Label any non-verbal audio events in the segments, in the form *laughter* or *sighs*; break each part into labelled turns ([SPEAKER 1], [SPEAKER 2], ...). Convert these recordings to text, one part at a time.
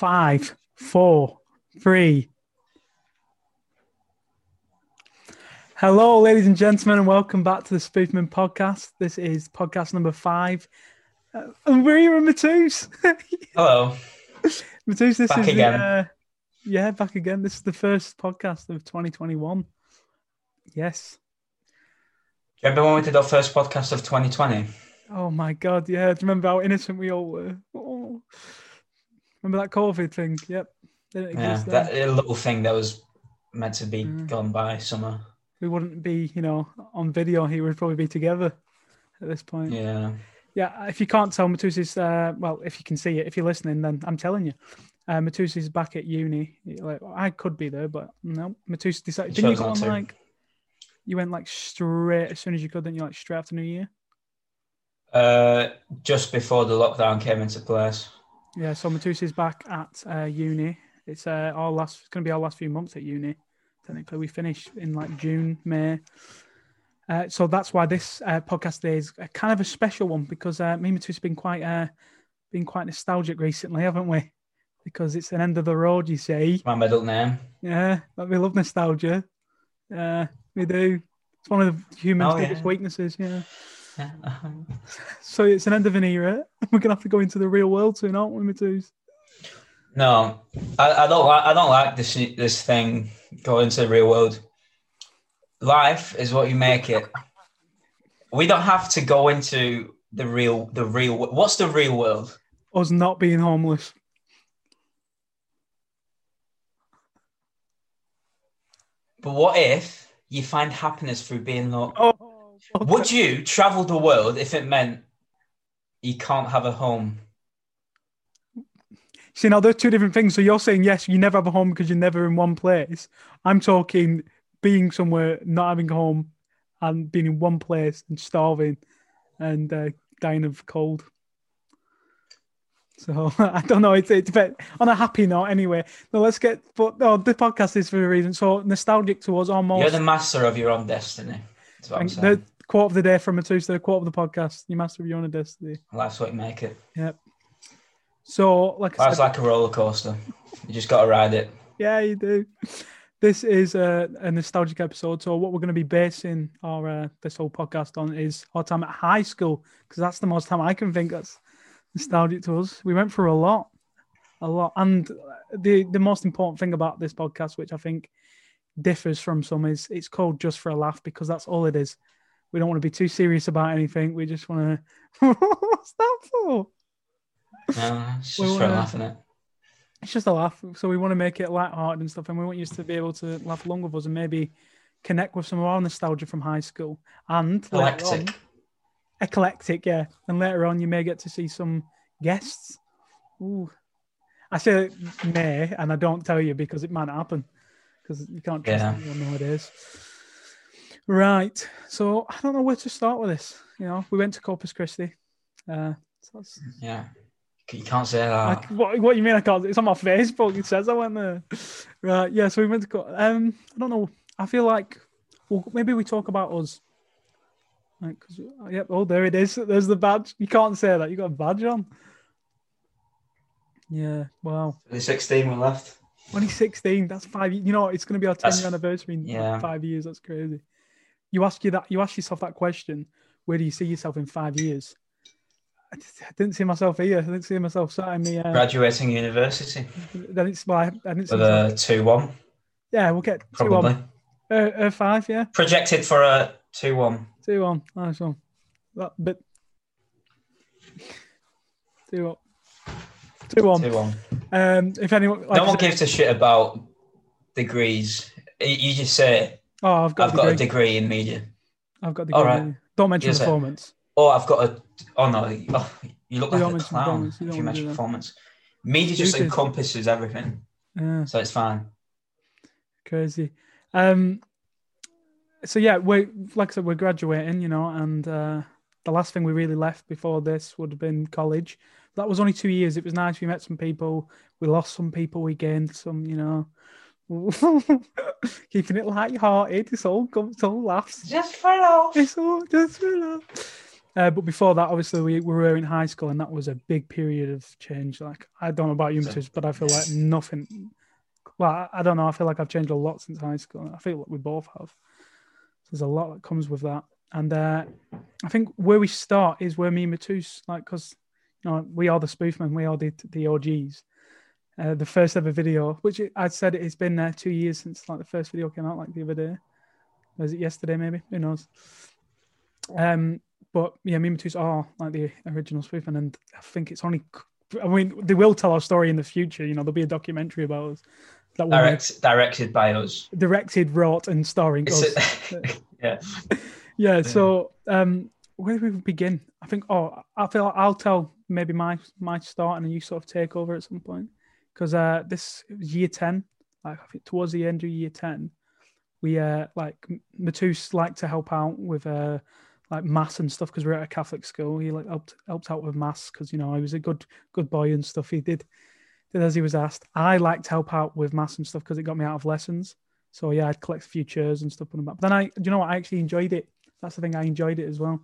[SPEAKER 1] five, four, three. Hello, ladies and gentlemen, and welcome back to the Spoofman podcast. This is podcast number five. Uh, and we're here in Matus. *laughs*
[SPEAKER 2] Hello.
[SPEAKER 1] Matus, this
[SPEAKER 2] Back
[SPEAKER 1] is
[SPEAKER 2] again.
[SPEAKER 1] Uh, yeah, back again. This is the first podcast of 2021. Yes.
[SPEAKER 2] Do you remember when we did our first podcast of 2020?
[SPEAKER 1] Oh my god, yeah. Do you remember how innocent we all were? Oh. Remember that COVID thing? Yep.
[SPEAKER 2] Yeah, that little thing that was meant to be
[SPEAKER 1] Mm.
[SPEAKER 2] gone by summer.
[SPEAKER 1] we wouldn't be, you know, on video. He would probably be together at this point.
[SPEAKER 2] Yeah.
[SPEAKER 1] Yeah, if you can't tell, Matus is, uh, well, if you can see it, if you're listening, then I'm telling you. Uh, Matus is back at uni. Like I could be there, but no. Matus decided. Didn't you go on
[SPEAKER 2] to.
[SPEAKER 1] like? You went like straight as soon as you could. Then you like straight after New Year.
[SPEAKER 2] Uh, just before the lockdown came into place.
[SPEAKER 1] Yeah, so Matus is back at uh, uni. It's uh, our last. It's going to be our last few months at uni. Technically, we finish in like June, May. Uh, so that's why this uh, podcast today is a kind of a special one because uh, me and Matus have been quite, uh, been quite nostalgic recently, haven't we? Because it's an end of the road, you see.
[SPEAKER 2] My middle name.
[SPEAKER 1] Yeah, but we love nostalgia. Yeah, we do. It's one of the human's
[SPEAKER 2] Oh, yeah.
[SPEAKER 1] weaknesses. Yeah.
[SPEAKER 2] Yeah. *laughs*
[SPEAKER 1] So it's an end of an era. *laughs* We're gonna have to go into the real world soon, aren't we, Matus?
[SPEAKER 2] No, I, I don't like. I don't like this this thing going to the real world. Life is what you make it. We don't have to go into the real the real. What's the real world?
[SPEAKER 1] Us not being homeless.
[SPEAKER 2] But what if you find happiness through being low?
[SPEAKER 1] Oh,
[SPEAKER 2] Would you travel the world if it meant you can't have a home?
[SPEAKER 1] See, now there's two different things. So you're saying yes, you never have a home because you're never in one place. I'm talking being somewhere, not having a home, and being in one place and starving and uh, dying of cold. So *laughs* I don't know. It's it's but on a happy note anyway. No, let's get. But no, the podcast is for a reason. So nostalgic to us almost.
[SPEAKER 2] You're the master of your own destiny. That's what I'm saying.
[SPEAKER 1] the quote of the day from Matus, the quote of the podcast: "You master of your own destiny."
[SPEAKER 2] What you make it. Yep.
[SPEAKER 1] So, like I said,
[SPEAKER 2] like a roller coaster. You just got to ride it.
[SPEAKER 1] Yeah, you do. This is a, a nostalgic episode. So, what we're going to be basing our uh, this whole podcast on is our time at high school, because that's the most time I can think that's nostalgic to us. We went through a lot, a lot, and the the most important thing about this podcast, which I think differs from some, is it's called just for a laugh because that's all it is. We don't want to be too serious about anything. We just want to. *laughs* What's that for?
[SPEAKER 2] No, it's just for
[SPEAKER 1] uh,
[SPEAKER 2] laughing it.
[SPEAKER 1] it's just a laugh. So we want to make it light-hearted and stuff, and we want you to be able to laugh along with us and maybe connect with some of our nostalgia from high school. And later on-
[SPEAKER 2] Eclectic.
[SPEAKER 1] eclectic, yeah. And later on, you may get to see some guests. Ooh, I say may, and I don't tell you because it might not happen because you can't trust
[SPEAKER 2] Yeah.
[SPEAKER 1] anyone nowadays. Right. So I don't know where to start with this. You know, we went to Corpus Christi. Uh, so that's,
[SPEAKER 2] Yeah. You can't say that.
[SPEAKER 1] I, what, what you mean? I can't. It's on my Facebook. It says I went there. Right. Yeah. So we went to. Um. I don't know. I feel like. Well, maybe we talk about us. Like, cause, yep. Oh, there it is. There's the badge. You can't say that. You got a badge on. Yeah. Wow.
[SPEAKER 2] The 16 we left.
[SPEAKER 1] 2016. That's five. You know, it's going to be our 10 year anniversary in
[SPEAKER 2] yeah.
[SPEAKER 1] five years. That's crazy. You ask you that. You ask yourself that question. Where do you see yourself in five years? I just- I didn't see myself here. I didn't see myself sat in the. Uh,
[SPEAKER 2] Graduating university
[SPEAKER 1] then it's well, I, I didn't see
[SPEAKER 2] with
[SPEAKER 1] myself-
[SPEAKER 2] a 2 1,
[SPEAKER 1] Yeah, we'll get two
[SPEAKER 2] probably.
[SPEAKER 1] Uh, uh, five, yeah,
[SPEAKER 2] Projected for a 2 1.
[SPEAKER 1] two on. Nice one. That bit. Two on. Two on.
[SPEAKER 2] 2 1.
[SPEAKER 1] Um, if anyone, like
[SPEAKER 2] no one gives a shit about degrees. You- just say,
[SPEAKER 1] oh, I've got,
[SPEAKER 2] I've
[SPEAKER 1] a
[SPEAKER 2] got a
[SPEAKER 1] degree.
[SPEAKER 2] degree in media.
[SPEAKER 1] I've got the
[SPEAKER 2] All
[SPEAKER 1] degree.
[SPEAKER 2] right.
[SPEAKER 1] Don't mention
[SPEAKER 2] sir.
[SPEAKER 1] performance.
[SPEAKER 2] Oh, I've got a. Oh no! Oh, you look
[SPEAKER 1] You
[SPEAKER 2] like a clown if you mention performance. Media just
[SPEAKER 1] Duties.
[SPEAKER 2] encompasses everything,
[SPEAKER 1] Yeah,
[SPEAKER 2] so it's fine.
[SPEAKER 1] crazy. Um, so yeah, we like I said, we're graduating, you know, and uh, the last thing we really left before this would have been college. That was only two years. It was nice. We met some people. We lost some people. We gained some, you know. *laughs* Keeping it light-hearted. It's all, it's all laughs.
[SPEAKER 2] Just for love.
[SPEAKER 1] It's all just for love. Uh, but before that, obviously, we, we were in high school, and that was a big period of change. Like, I don't know about you, Matus, but I feel like nothing. Well, I, I don't know. I feel like I've changed a lot since high school. I feel like we both have. There's a lot that comes with that, and uh, I think where we start is where me and Matus, like, because know, we are the spoofmen, we are the the OGs. Uh, the first ever video, which I said it's been uh, two years since like the first video came out, like the other day. Was it yesterday? Maybe who knows? Um, but yeah, and are like the original spoofmen, and I think it's only. I mean, they will tell our story in the future. You know, there'll be a documentary about us.
[SPEAKER 2] That Direct, directed by us.
[SPEAKER 1] Directed, wrote, and starring us. *laughs*
[SPEAKER 2] yeah.
[SPEAKER 1] yeah. So, um, where do we begin? I think. Oh, I feel like I'll tell maybe my my start, and then you sort of take over at some point. Because uh, this year ten, like I think towards the end of year ten, we uh like Matus liked to help out with uh like mass and stuff because we're at a Catholic school. He like helped helped out with mass because you know he was a good good boy and stuff. He did did as he was asked. I liked to help out with mass and stuff because it got me out of lessons. So yeah, I'd collect a few chairs and stuff, put them back. But then I, you know what? I actually enjoyed it. That's the thing. I enjoyed it as well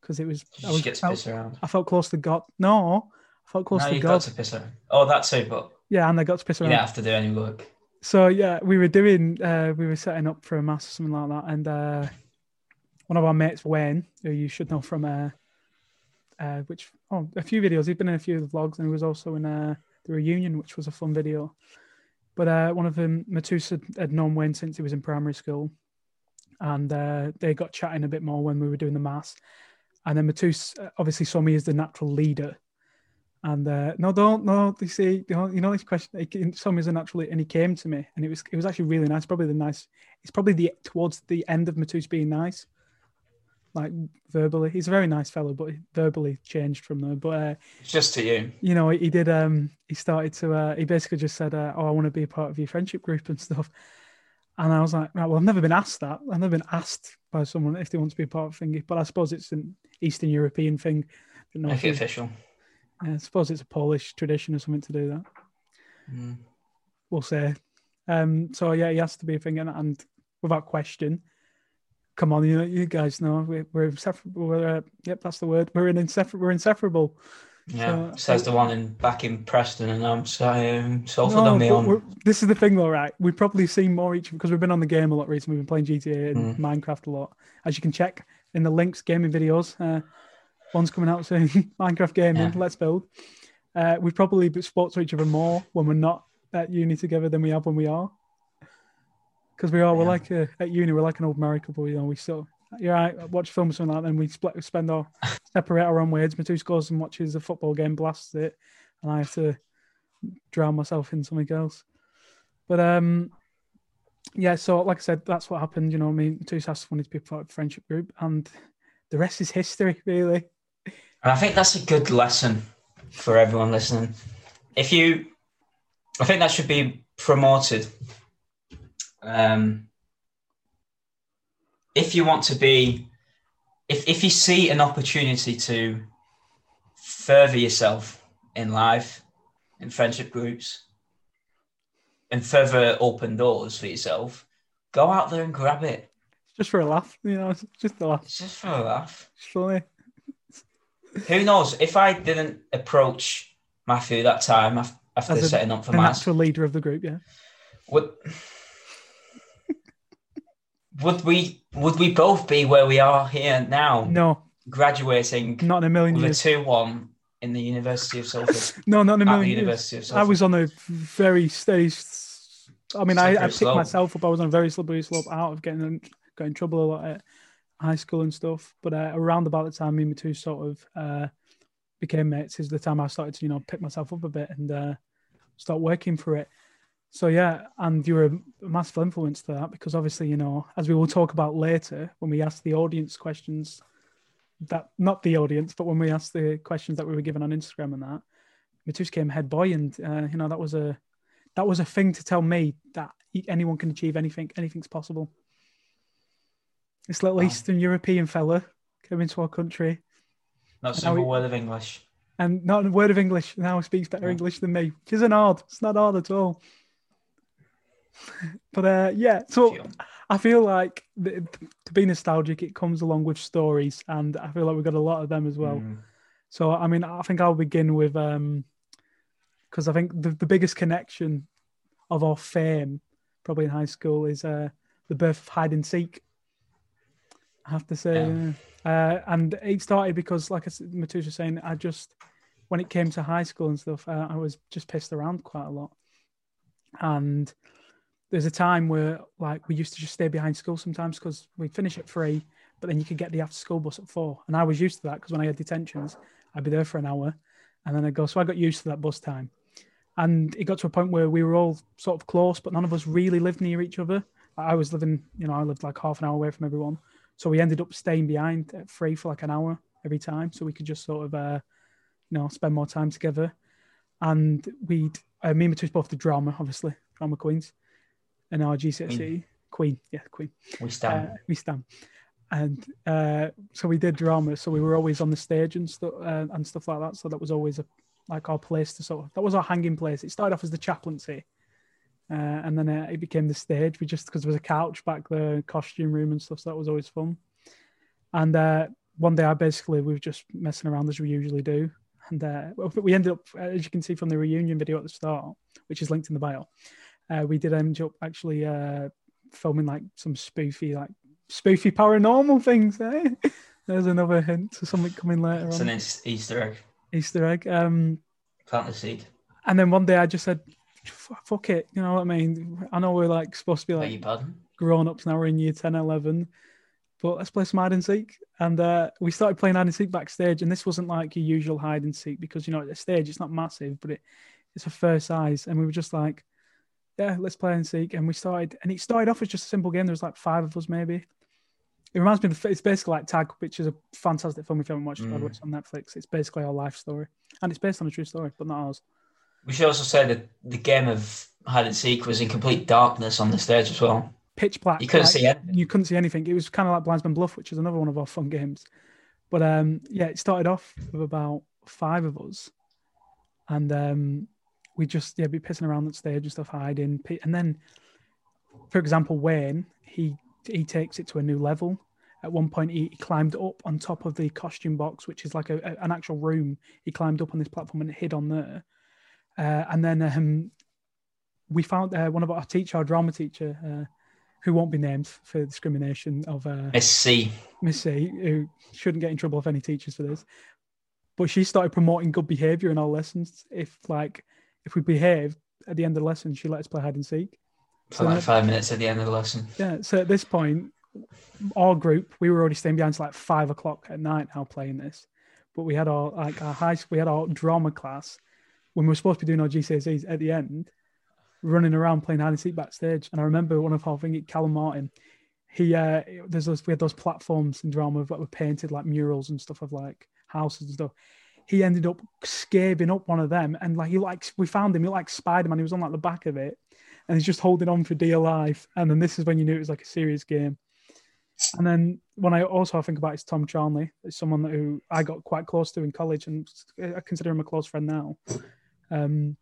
[SPEAKER 1] because it was.
[SPEAKER 2] I was. Get to piss around.
[SPEAKER 1] I felt close to God. No, I felt close
[SPEAKER 2] no,
[SPEAKER 1] to
[SPEAKER 2] you
[SPEAKER 1] God.
[SPEAKER 2] got to piss around. Oh, that too, but
[SPEAKER 1] yeah, and I got to piss around.
[SPEAKER 2] You didn't have to do any work.
[SPEAKER 1] So yeah, we were doing. uh We were setting up for a mass or something like that, and. uh one of our mates, Wayne, who you should know from uh, uh, which oh a few videos. He's been in a few of the vlogs, and he was also in uh, the reunion, which was a fun video. But uh, one of them, Matus had, had known Wayne since he was in primary school, and uh, they got chatting a bit more when we were doing the mass. And then Matus uh, obviously saw me as the natural leader. And uh, no, don't no. You see, you know, you know this question. He saw me as a natural, and he came to me, and it was it was actually really nice. Probably the nice. It's probably the towards the end of Matus being nice like verbally. He's a very nice fellow, but verbally changed from there. But uh,
[SPEAKER 2] just to you,
[SPEAKER 1] you know, he did. Um, he started to. Uh, he basically just said, uh, "Oh, I want to be a part of your friendship group and stuff." And I was like, right, "Well, I've never been asked that. I've never been asked by someone if they want to be a part of thingy." But I suppose it's an Eastern European thing.
[SPEAKER 2] Official.
[SPEAKER 1] Yeah, I suppose it's a Polish tradition or something to do that.
[SPEAKER 2] Mm.
[SPEAKER 1] We'll say. Um, so yeah, he has to be a thing, and, and without question, come on, you know, you guys know we, are inseparable. We're, uh, yep, that's the word. We're in inseparable. We're inseparable.
[SPEAKER 2] Yeah, so, says the one in back in Preston, and I'm sorry, um, Salford no, on me on.
[SPEAKER 1] This is the thing, though, right? We've probably seen more each because we've been on the game a lot recently. We've been playing GTA and mm. Minecraft a lot, as you can check in the links, gaming videos. Uh, one's coming out soon. *laughs* Minecraft gaming. Yeah. Let's build. Uh, we've probably spoke to each other more when we're not at uni together than we have when we are because we are we're like a, at uni we're like an old married couple you know we still you're right watch films and that and we split we spend our *laughs* separate our own ways. Matus goes and watches a football game blasts it and I have to drown myself in something else. But um yeah so like I said that's what happened you know I mean? Matus asked wanted to be part of the friendship group and the rest is history really.
[SPEAKER 2] And I think that's a good lesson for everyone listening. If you I think that should be promoted. Um, if you want to be, if, if you see an opportunity to further yourself in life, in friendship groups, and further open doors for yourself, go out there and grab it.
[SPEAKER 1] Just for a laugh, you know, just a laugh.
[SPEAKER 2] It's just for a laugh.
[SPEAKER 1] It's funny.
[SPEAKER 2] Who knows? If I didn't approach Matthew that time after As setting up for
[SPEAKER 1] an actual leader of the group, yeah.
[SPEAKER 2] Would would we would we both be where we are here now?
[SPEAKER 1] No.
[SPEAKER 2] Graduating
[SPEAKER 1] not in a million
[SPEAKER 2] with
[SPEAKER 1] years.
[SPEAKER 2] two one in the University of Salford. *laughs*
[SPEAKER 1] no, not in a million
[SPEAKER 2] years. University of
[SPEAKER 1] I was on a very steady. I mean, I, I, picked slope. myself up. I was on a very slippery slope out of getting got in trouble a lot at high school and stuff. But uh, around about the time me and two sort of uh, became mates is the time I started to you know pick myself up a bit and uh, start working for it. So yeah, and you're a massive influence to that because obviously, you know, as we will talk about later when we ask the audience questions, that not the audience, but when we asked the questions that we were given on Instagram and that, Matus came head boy, and uh, you know that was a that was a thing to tell me that anyone can achieve anything, anything's possible. This little wow. Eastern European fella came into our country.
[SPEAKER 2] Not a single word of English.
[SPEAKER 1] And not a word of English. Now he speaks better English than me, which isn't hard. It's not hard at all. *laughs* but uh, yeah, so I feel like th- to be nostalgic, it comes along with stories, and I feel like we've got a lot of them as well.
[SPEAKER 2] Mm.
[SPEAKER 1] So I mean, I think I'll begin with um because I think the, the biggest connection of our fame, probably in high school, is uh the birth of hide and seek. I have to say,
[SPEAKER 2] Yeah.
[SPEAKER 1] uh, and it started because, like I said, Matush was saying, I just when it came to high school and stuff, uh, I was just pissed around quite a lot, and there's a time where like we used to just stay behind school sometimes because we'd finish at three, but then you could get the after school bus at four, and I was used to that because when I had detentions, I'd be there for an hour, and then I'd go. So I got used to that bus time, and it got to a point where we were all sort of close, but none of us really lived near each other. I was living, you know, I lived like half an hour away from everyone, so we ended up staying behind at three for like an hour every time, so we could just sort of, uh, you know, spend more time together. And we'd, uh, me and Matush both the drama, obviously, drama queens, in our GCSE queen, yeah, queen
[SPEAKER 2] We stand.
[SPEAKER 1] uh, we stand. And uh, so we did drama. So we were always on the stage and stuff uh, and stuff like that. So that was always a like our place to sort of that was our hanging place. It started off as the chaplaincy, uh, and then uh, it became the stage. We just because there was a couch back there, costume room and stuff. So that was always fun. And uh, one day, I basically we were just messing around as we usually do, and uh, we ended up, as you can see from the reunion video at the start, which is linked in the bio. Uh, we did end up actually uh, filming like some spoofy like spoofy paranormal things. Eh? *laughs* There's another hint to something coming later
[SPEAKER 2] It's
[SPEAKER 1] on.
[SPEAKER 2] an Easter egg.
[SPEAKER 1] Easter egg. Um,
[SPEAKER 2] Plant the seed.
[SPEAKER 1] and then one day I just said, "Fuck it," you know what I mean? I know we're like supposed to be like grown ups now. We're in year 10, 11, but let's play some hide and seek. And uh, we started playing hide and seek backstage, and this wasn't like your usual hide and seek because you know at the stage it's not massive, but it it's a fair size, and we were just like, yeah, let's play and seek, and we started, and it started off as just a simple game. There was like five of us maybe. It reminds me of the, it's basically like Tag, which is a fantastic film if you haven't watched it. by the way,
[SPEAKER 2] Mm.
[SPEAKER 1] It's on Netflix. It's basically our life story, and it's based on a true story, but not ours.
[SPEAKER 2] We should also say that the game of hide and seek was in complete darkness on the stage as well.
[SPEAKER 1] Pitch black.
[SPEAKER 2] You couldn't
[SPEAKER 1] like,
[SPEAKER 2] see it.
[SPEAKER 1] you couldn't see anything. It was kind of like Blindsman Bluff, which is another one of our fun games. But um, yeah, it started off with about five of us, and um, we just yeah be pissing around the stage and stuff, hiding. And then, for example, Wayne he he takes it to a new level. At one point, he, he climbed up on top of the costume box, which is like a, a- an actual room. He climbed up on this platform and hid on there. Uh, and then um, we found uh, one of our teacher, our drama teacher, uh, who won't be named for discrimination of uh,
[SPEAKER 2] Miss C.
[SPEAKER 1] Miss C, who shouldn't get in trouble with any teachers for this. But she started promoting good behaviour in our lessons. If like if we behaved at the end of the lesson, she let us play hide and seek.
[SPEAKER 2] For like five minutes at the end of the lesson.
[SPEAKER 1] Yeah. So at this point, our group we were already staying behind to like five o'clock at night now playing this. But we had our like our high we had our drama class when we were supposed to be doing our GCSEs at the end, running around playing hide and seek backstage. And I remember one of our thing, Callum Martin, he uh there's those we had those platforms in drama that were painted like murals and stuff of like houses and stuff. He ended up scabbing up one of them and like he like we found him, he like Spider-Man, he was on like the back of it and he's just holding on for dear life. And then this is when you knew it was like a serious game. And then when I also think about it, is Tom Charnley, it's someone who I got quite close to in college, and I consider him a close friend now. Um,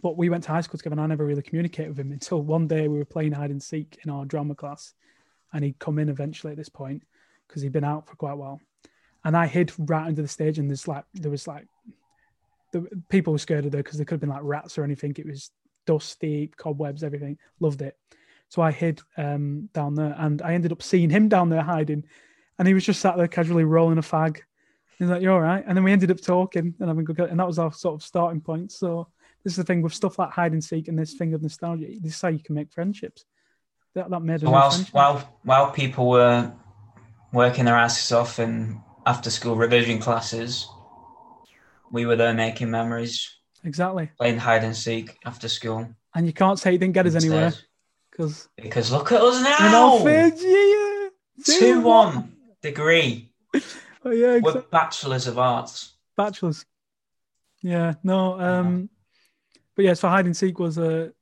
[SPEAKER 1] but we went to high school together, and I never really communicated with him until one day we were playing hide and seek in our drama class, and he'd come in eventually at this point because he'd been out for quite a while, and I hid right under the stage, and there's like there was like the people were scared of there because there could have been like rats or anything. It was dusty, cobwebs, everything. Loved it. So I hid um, down there, and I ended up seeing him down there hiding, and he was just sat there casually rolling a fag. He's like, "You're all right," and then we ended up talking and having a good, and that was our sort of starting point. So this is the thing with stuff like hide and seek and this thing of nostalgia. This is how you can make friendships. That that made
[SPEAKER 2] So while, while, while people were working their asses off in after school revision classes, we were there making memories,
[SPEAKER 1] Exactly,
[SPEAKER 2] playing hide and seek after school.
[SPEAKER 1] and you can't say it didn't get us anywhere because
[SPEAKER 2] Because look at us now!
[SPEAKER 1] our third year,
[SPEAKER 2] 2 1 degree *laughs*
[SPEAKER 1] Oh yeah, exactly.
[SPEAKER 2] with Bachelors of Arts.
[SPEAKER 1] bachelors. Yeah, no. Um, but yeah, so hide and seek was a.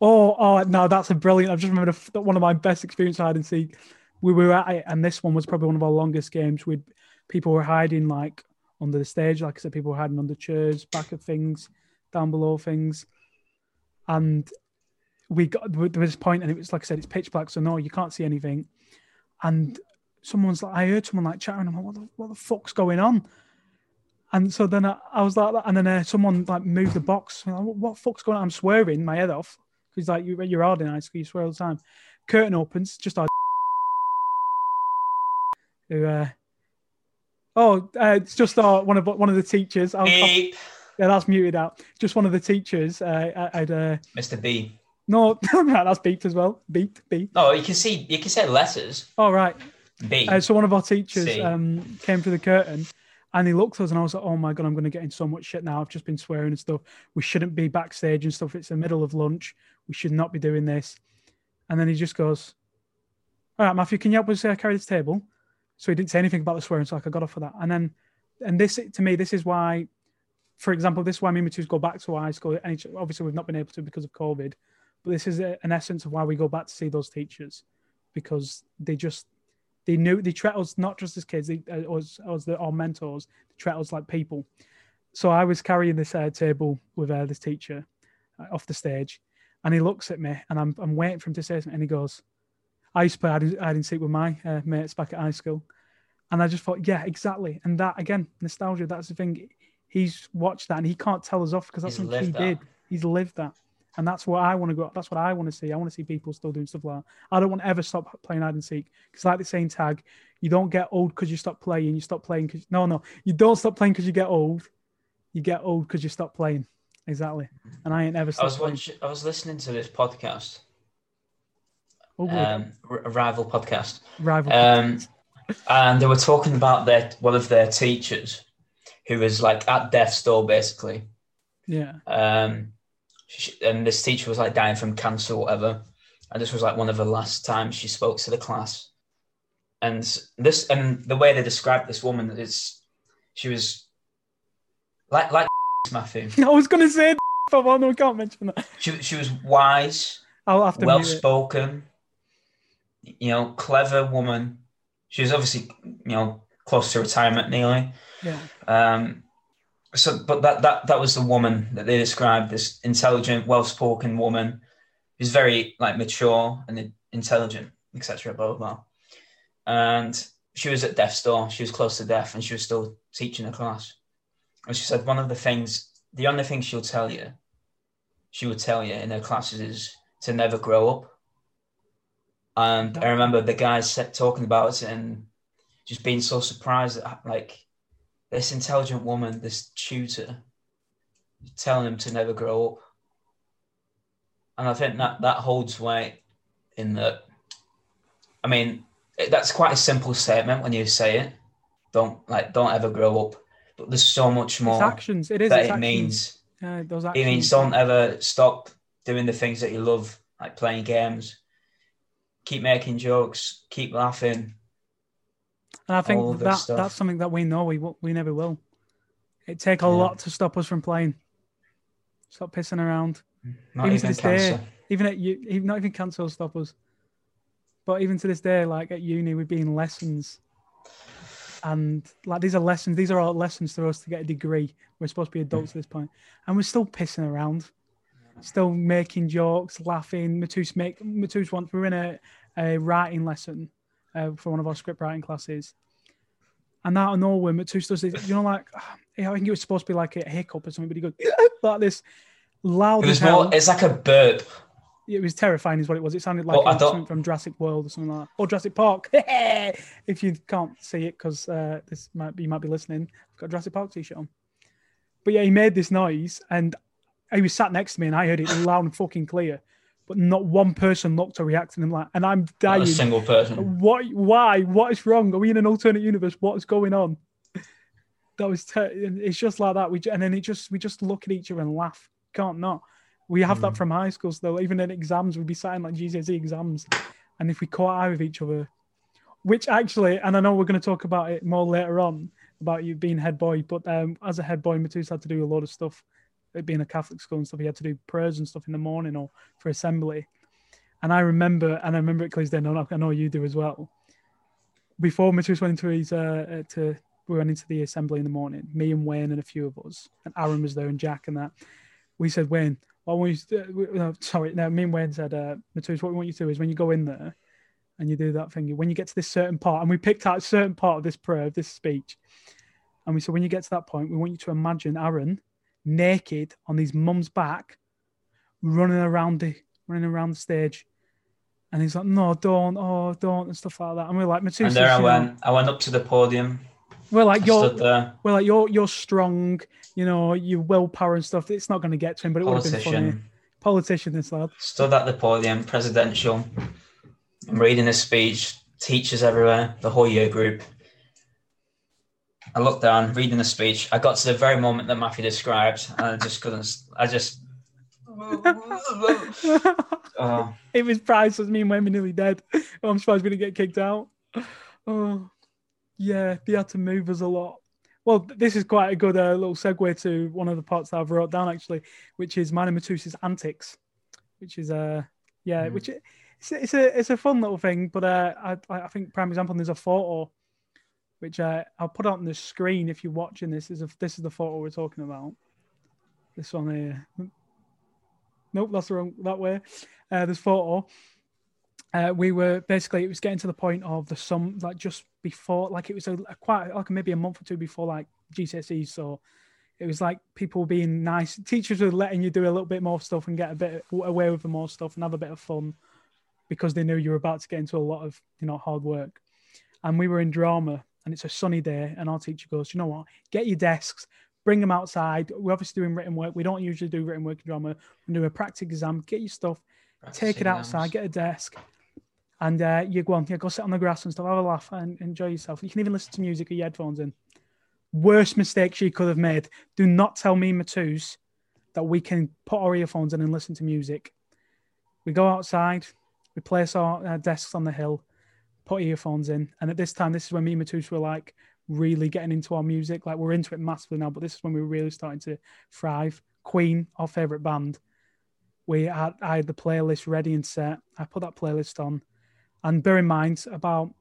[SPEAKER 1] Oh, oh no, that's a brilliant. I've just remembered a, one of my best experiences hide and seek. We were at it, and this one was probably one of our longest games. With people were hiding like under the stage, like I said, people were hiding under chairs, back of things, down below things, and we got there was this point, and it was like I said, it's pitch black, so no, you can't see anything. And someone's like, I heard someone like chatting. I'm like, what the, what the fuck's going on? And so then I, I was like, and then uh, someone like moved the box. Like, what, what the fuck's going on? I'm swearing my head off because like you, you're hard in high school, you swear all the time. Curtain opens, just our who. Uh, oh, uh, it's just our, one of one of the teachers. I'll, I'll, yeah, that's muted out. Just one of the teachers. Uh, I- I'd. Uh,
[SPEAKER 2] Mr. B.
[SPEAKER 1] no, *laughs* that's beeped as well. Beeped, beep.
[SPEAKER 2] oh you can see you can say letters.
[SPEAKER 1] All right.
[SPEAKER 2] B.
[SPEAKER 1] Uh, so one of our teachers um, came through the curtain and he looked at us and I was like, oh my God, I'm going to get in so much shit now. I've just been swearing and stuff. We shouldn't be backstage and stuff. It's the middle of lunch. We should not be doing this. And then he just goes, all right, Matthew, can you help us uh, carry this table? So he didn't say anything about the swearing. So like, I got off for that. And then, and this, to me, this is why, for example, this is why me go back to high school. And obviously we've not been able to because of COVID, but this is a, an essence of why we go back to see those teachers because they just, they knew they treat us not just as kids, they uh, us as the, our mentors, they treat us like people. So I was carrying this uh, table with uh, this teacher uh, off the stage, and he looks at me, and I'm I'm waiting for him to say something, and he goes, "I used to play hide and- seek with my uh, mates back at high school," and I just thought, yeah, exactly, and that again, nostalgia. That's the thing. He's watched that, and he can't tell us off because that's
[SPEAKER 2] He's
[SPEAKER 1] something he
[SPEAKER 2] that.
[SPEAKER 1] did. He's lived that. And that's what I want to go. That's what I want to see. I want to see people still doing stuff like that. I don't want to ever stop playing hide and seek because, like the same tag, you don't get old because you stop playing. You stop playing because no, no, you don't stop playing because you get old. You get old because you stop playing. Exactly. And I ain't ever
[SPEAKER 2] I was watching, I was listening to this podcast,
[SPEAKER 1] Oh,
[SPEAKER 2] um, a rival podcast,
[SPEAKER 1] Rival.
[SPEAKER 2] um, and they were talking about their one of their teachers, who was like at death's door basically.
[SPEAKER 1] yeah.
[SPEAKER 2] Um, she, and this teacher was like dying from cancer or whatever, and this was like one of the last times she spoke to the class. And this and the way they described this woman is, she was like like *laughs* Matthew. *laughs*
[SPEAKER 1] I was gonna say, but well, no, we can't mention that.
[SPEAKER 2] She she was wise,
[SPEAKER 1] I'll have to
[SPEAKER 2] well spoken, you know, clever woman. She was obviously, you know, close to retirement nearly.
[SPEAKER 1] Yeah.
[SPEAKER 2] Um, so, but that that that was the woman that they described this intelligent, well spoken woman who's very like mature and intelligent, etc. Blah blah blah. And she was at death's door. She was close to death, and she was still teaching a class. And she said one of the things, the only thing she'll tell you, she would tell you in her classes is to never grow up. And I remember the guys said, talking about it and just being so surprised that like this intelligent woman, this tutor, telling him to never grow up. And I think that that holds weight in that. I mean, it- that's quite a simple statement when you say it. Don't like, don't ever grow up. But there's so much
[SPEAKER 1] It's
[SPEAKER 2] more
[SPEAKER 1] actions. It is.
[SPEAKER 2] that it
[SPEAKER 1] actions.
[SPEAKER 2] means.
[SPEAKER 1] Yeah, those
[SPEAKER 2] It means don't ever stop doing the things that you love, like playing games. Keep making jokes. Keep laughing.
[SPEAKER 1] And I think
[SPEAKER 2] all of this
[SPEAKER 1] that
[SPEAKER 2] stuff.
[SPEAKER 1] that's something that we know we we never will. It take a
[SPEAKER 2] Yeah.
[SPEAKER 1] lot to stop us from playing. Stop pissing around.
[SPEAKER 2] Not
[SPEAKER 1] Even to this day. Even at you, even not even cancer will stop us. But even to this day, like at uni, we've been lessons, and like these are lessons. These are all lessons for us to get a degree. We're supposed to be adults at this point, and we're still pissing around, still making jokes, laughing. Matus make Matus once we were in a, a writing lesson uh, for one of our script writing classes, and out of nowhere, Matus does this. You know, like *sighs* I think it was supposed to be like a hiccup or something, but he goes *laughs* like this loud
[SPEAKER 2] It was more. It's like a burp.
[SPEAKER 1] it was terrifying, is what it was. It sounded like
[SPEAKER 2] Well, I
[SPEAKER 1] it was
[SPEAKER 2] don't-
[SPEAKER 1] something from Jurassic World or something like that, or Jurassic Park. *laughs* if you can't see it, because uh, this might be you might be listening, I've got a Jurassic Park t-shirt on. But yeah, he made this noise, and he was sat next to me, and I heard it loud and fucking clear. But not one person looked or reacted, and I'm like, and I'm
[SPEAKER 2] Not
[SPEAKER 1] dying.
[SPEAKER 2] a single person.
[SPEAKER 1] What? Why? What is wrong? Are we in an alternate universe? What is going on? That was. Ter- it's just like that. We and then it just we just look at each other and laugh. Can't not. We have that
[SPEAKER 2] Mm.
[SPEAKER 1] from high school still. Even in exams, we'd be sitting like GCSE exams, and if we caught eye with each other, which actually, and I know we're going to talk about it more later on about you being head boy, but um, as a head boy, Matus had to do a lot of stuff. It being a Catholic school and stuff, he had to do prayers and stuff in the morning or for assembly. And I remember, and I remember it clearly. Then I know you do as well. Before Matus went into his uh, uh, to we went into the assembly in the morning. Me and Wayne and a few of us, and Aaron was there and Jack and that. We said, Wayne, Well, we used no, sorry, no, me and Wayne said, uh, what we want you to do is when you go in there and you do that thing, when you get to this certain part, and we picked out a certain part of this prayer, of this speech, and we said, when you get to that point, we want you to imagine Aaron naked on his mum's back, running around the running around the stage. And he's like, no, don't, oh, don't, and stuff like that. And we're like, Matus,
[SPEAKER 2] And there I
[SPEAKER 1] you know,
[SPEAKER 2] went. I went up to the podium.
[SPEAKER 1] we're like,
[SPEAKER 2] I
[SPEAKER 1] you're,
[SPEAKER 2] stood there.
[SPEAKER 1] we're like, you're, you're strong, you know, your willpower and stuff. It's not going to get to him, but it would have been funny.
[SPEAKER 2] Politician.
[SPEAKER 1] Politician, this lad.
[SPEAKER 2] Stood at the podium, presidential. I'm reading a speech. Teachers everywhere. The whole year group. I looked down, reading the speech. I got to the very moment that Matthew described, and I just couldn't. I just. *laughs* Oh,
[SPEAKER 1] it was priceless. Me and Wayne were nearly dead. Oh, I'm surprised we didn't get kicked out. Oh, yeah, they had to move us a lot. Well, this is quite a good uh, little segue to one of the parts that I've wrote down actually, which is Manny Matus's antics, which is uh yeah,
[SPEAKER 2] Mhm.
[SPEAKER 1] which it- it's, it's a it's a fun little thing. But uh, I I think prime example there's a photo, which uh, I'll put on the screen if you're watching this. Is a, this is the photo we're talking about. This one here. Nope, that's the wrong that way. Uh, this photo. Uh, we were basically it was getting to the point of the sum like just before like it was a, a quite like maybe a month or two before like GCSEs so it was like people being nice teachers were letting you do a little bit more stuff and get a bit away with the more stuff and have a bit of fun because they knew you were about to get into a lot of you know hard work and we were in drama and it's a sunny day and our teacher goes you know what get your desks bring them outside we're obviously doing written work we don't usually do written work in drama we do a practice exam get your stuff take it outside,
[SPEAKER 2] exams.
[SPEAKER 1] get a desk, and uh, you go on, yeah, go sit on the grass and stuff, have a laugh and enjoy yourself. You can even listen to music with your headphones in. Worst mistake she could have made. Do not tell me, Matus, that we can put our earphones in and listen to music. We go outside, we place our uh, desks on the hill, put earphones in, and at this time, this is when me and Matus were like really getting into our music. Like we're into it massively now, but this is when we were really starting to thrive. Queen, our favorite band, we had I had the playlist ready and set. I put that playlist on, and bear in mind, about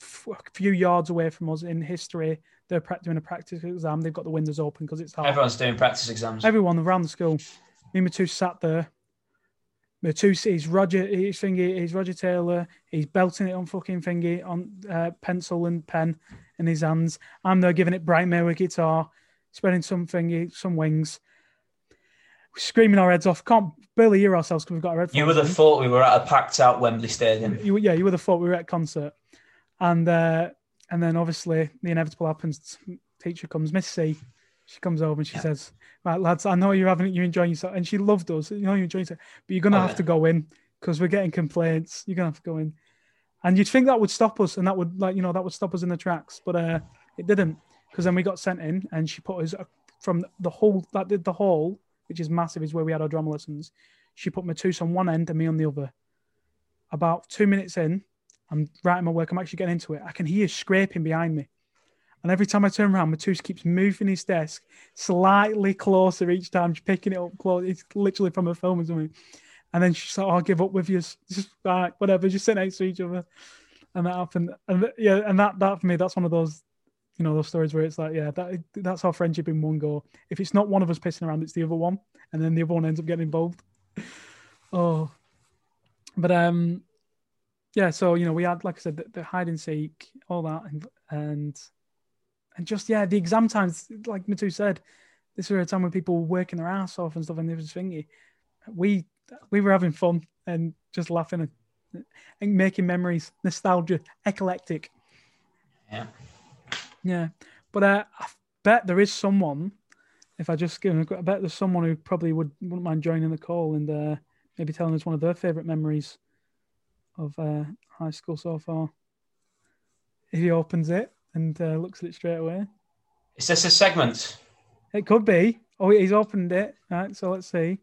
[SPEAKER 1] f- a few yards away from us in history, they're doing a practice exam. They've got the windows open because it's hard.
[SPEAKER 2] Everyone's doing practice exams.
[SPEAKER 1] Everyone around the school. Me and Matus sat there. He's Roger, he's thingy, he's Roger Taylor. He's belting it on fucking thingy on uh, pencil and pen in his hands. I'm there giving it Brian May with guitar, spreading some thingy, some wings, screaming our heads off. Can't barely hear ourselves because we've got our headphones.
[SPEAKER 2] You would have thought we were at a packed out Wembley Stadium.
[SPEAKER 1] You, yeah, you would have thought we were at a concert, and uh, and then obviously the inevitable happens. Teacher comes, Miss C. She comes over and she
[SPEAKER 2] Yeah.
[SPEAKER 1] says, "Right, lads, I know you're having you're enjoying yourself," and she loved us. You know you're enjoying it, but you're gonna
[SPEAKER 2] Oh,
[SPEAKER 1] have
[SPEAKER 2] yeah.
[SPEAKER 1] to go in because we're getting complaints. You're gonna have to go in, and you'd think that would stop us, and that would like you know that would stop us in the tracks, but uh, it didn't because then we got sent in, and she put us uh, from the whole that did the hall, which is massive, is where we had our drama lessons. She put Matus on one end and me on the other. About two minutes in, I'm writing my work. I'm actually getting into it. I can hear scraping behind me. And every time I turn around, Matus keeps moving his desk slightly closer each time, just picking it up close. It's literally from a film or something. And then she's like, oh, I'll give up with you. Just like, whatever, just sit next to each other. And that happened. And yeah, and that that for me, that's one of those, you know, those stories where it's like, yeah, that that's our friendship in one go. If it's not one of us pissing around, it's the other one. And then the other one ends up getting involved. *laughs* Oh. But um yeah, so you know, we had like I said, the, the hide and seek, all that, and and and just yeah, the exam times, like Matu said, this was a time when people were working their ass off and stuff, and it was thingy. We we were having fun and just laughing and, and making memories, nostalgia, eclectic.
[SPEAKER 2] Yeah.
[SPEAKER 1] Yeah, but uh, I bet there is someone. If I just give, I bet there's someone who probably would wouldn't mind joining the call and uh, maybe telling us one of their favorite memories of uh, high school so far. If he opens it and uh, looks at it straight away,
[SPEAKER 2] Is this a segment?
[SPEAKER 1] it could be. Oh, he's opened it. Right, so let's see.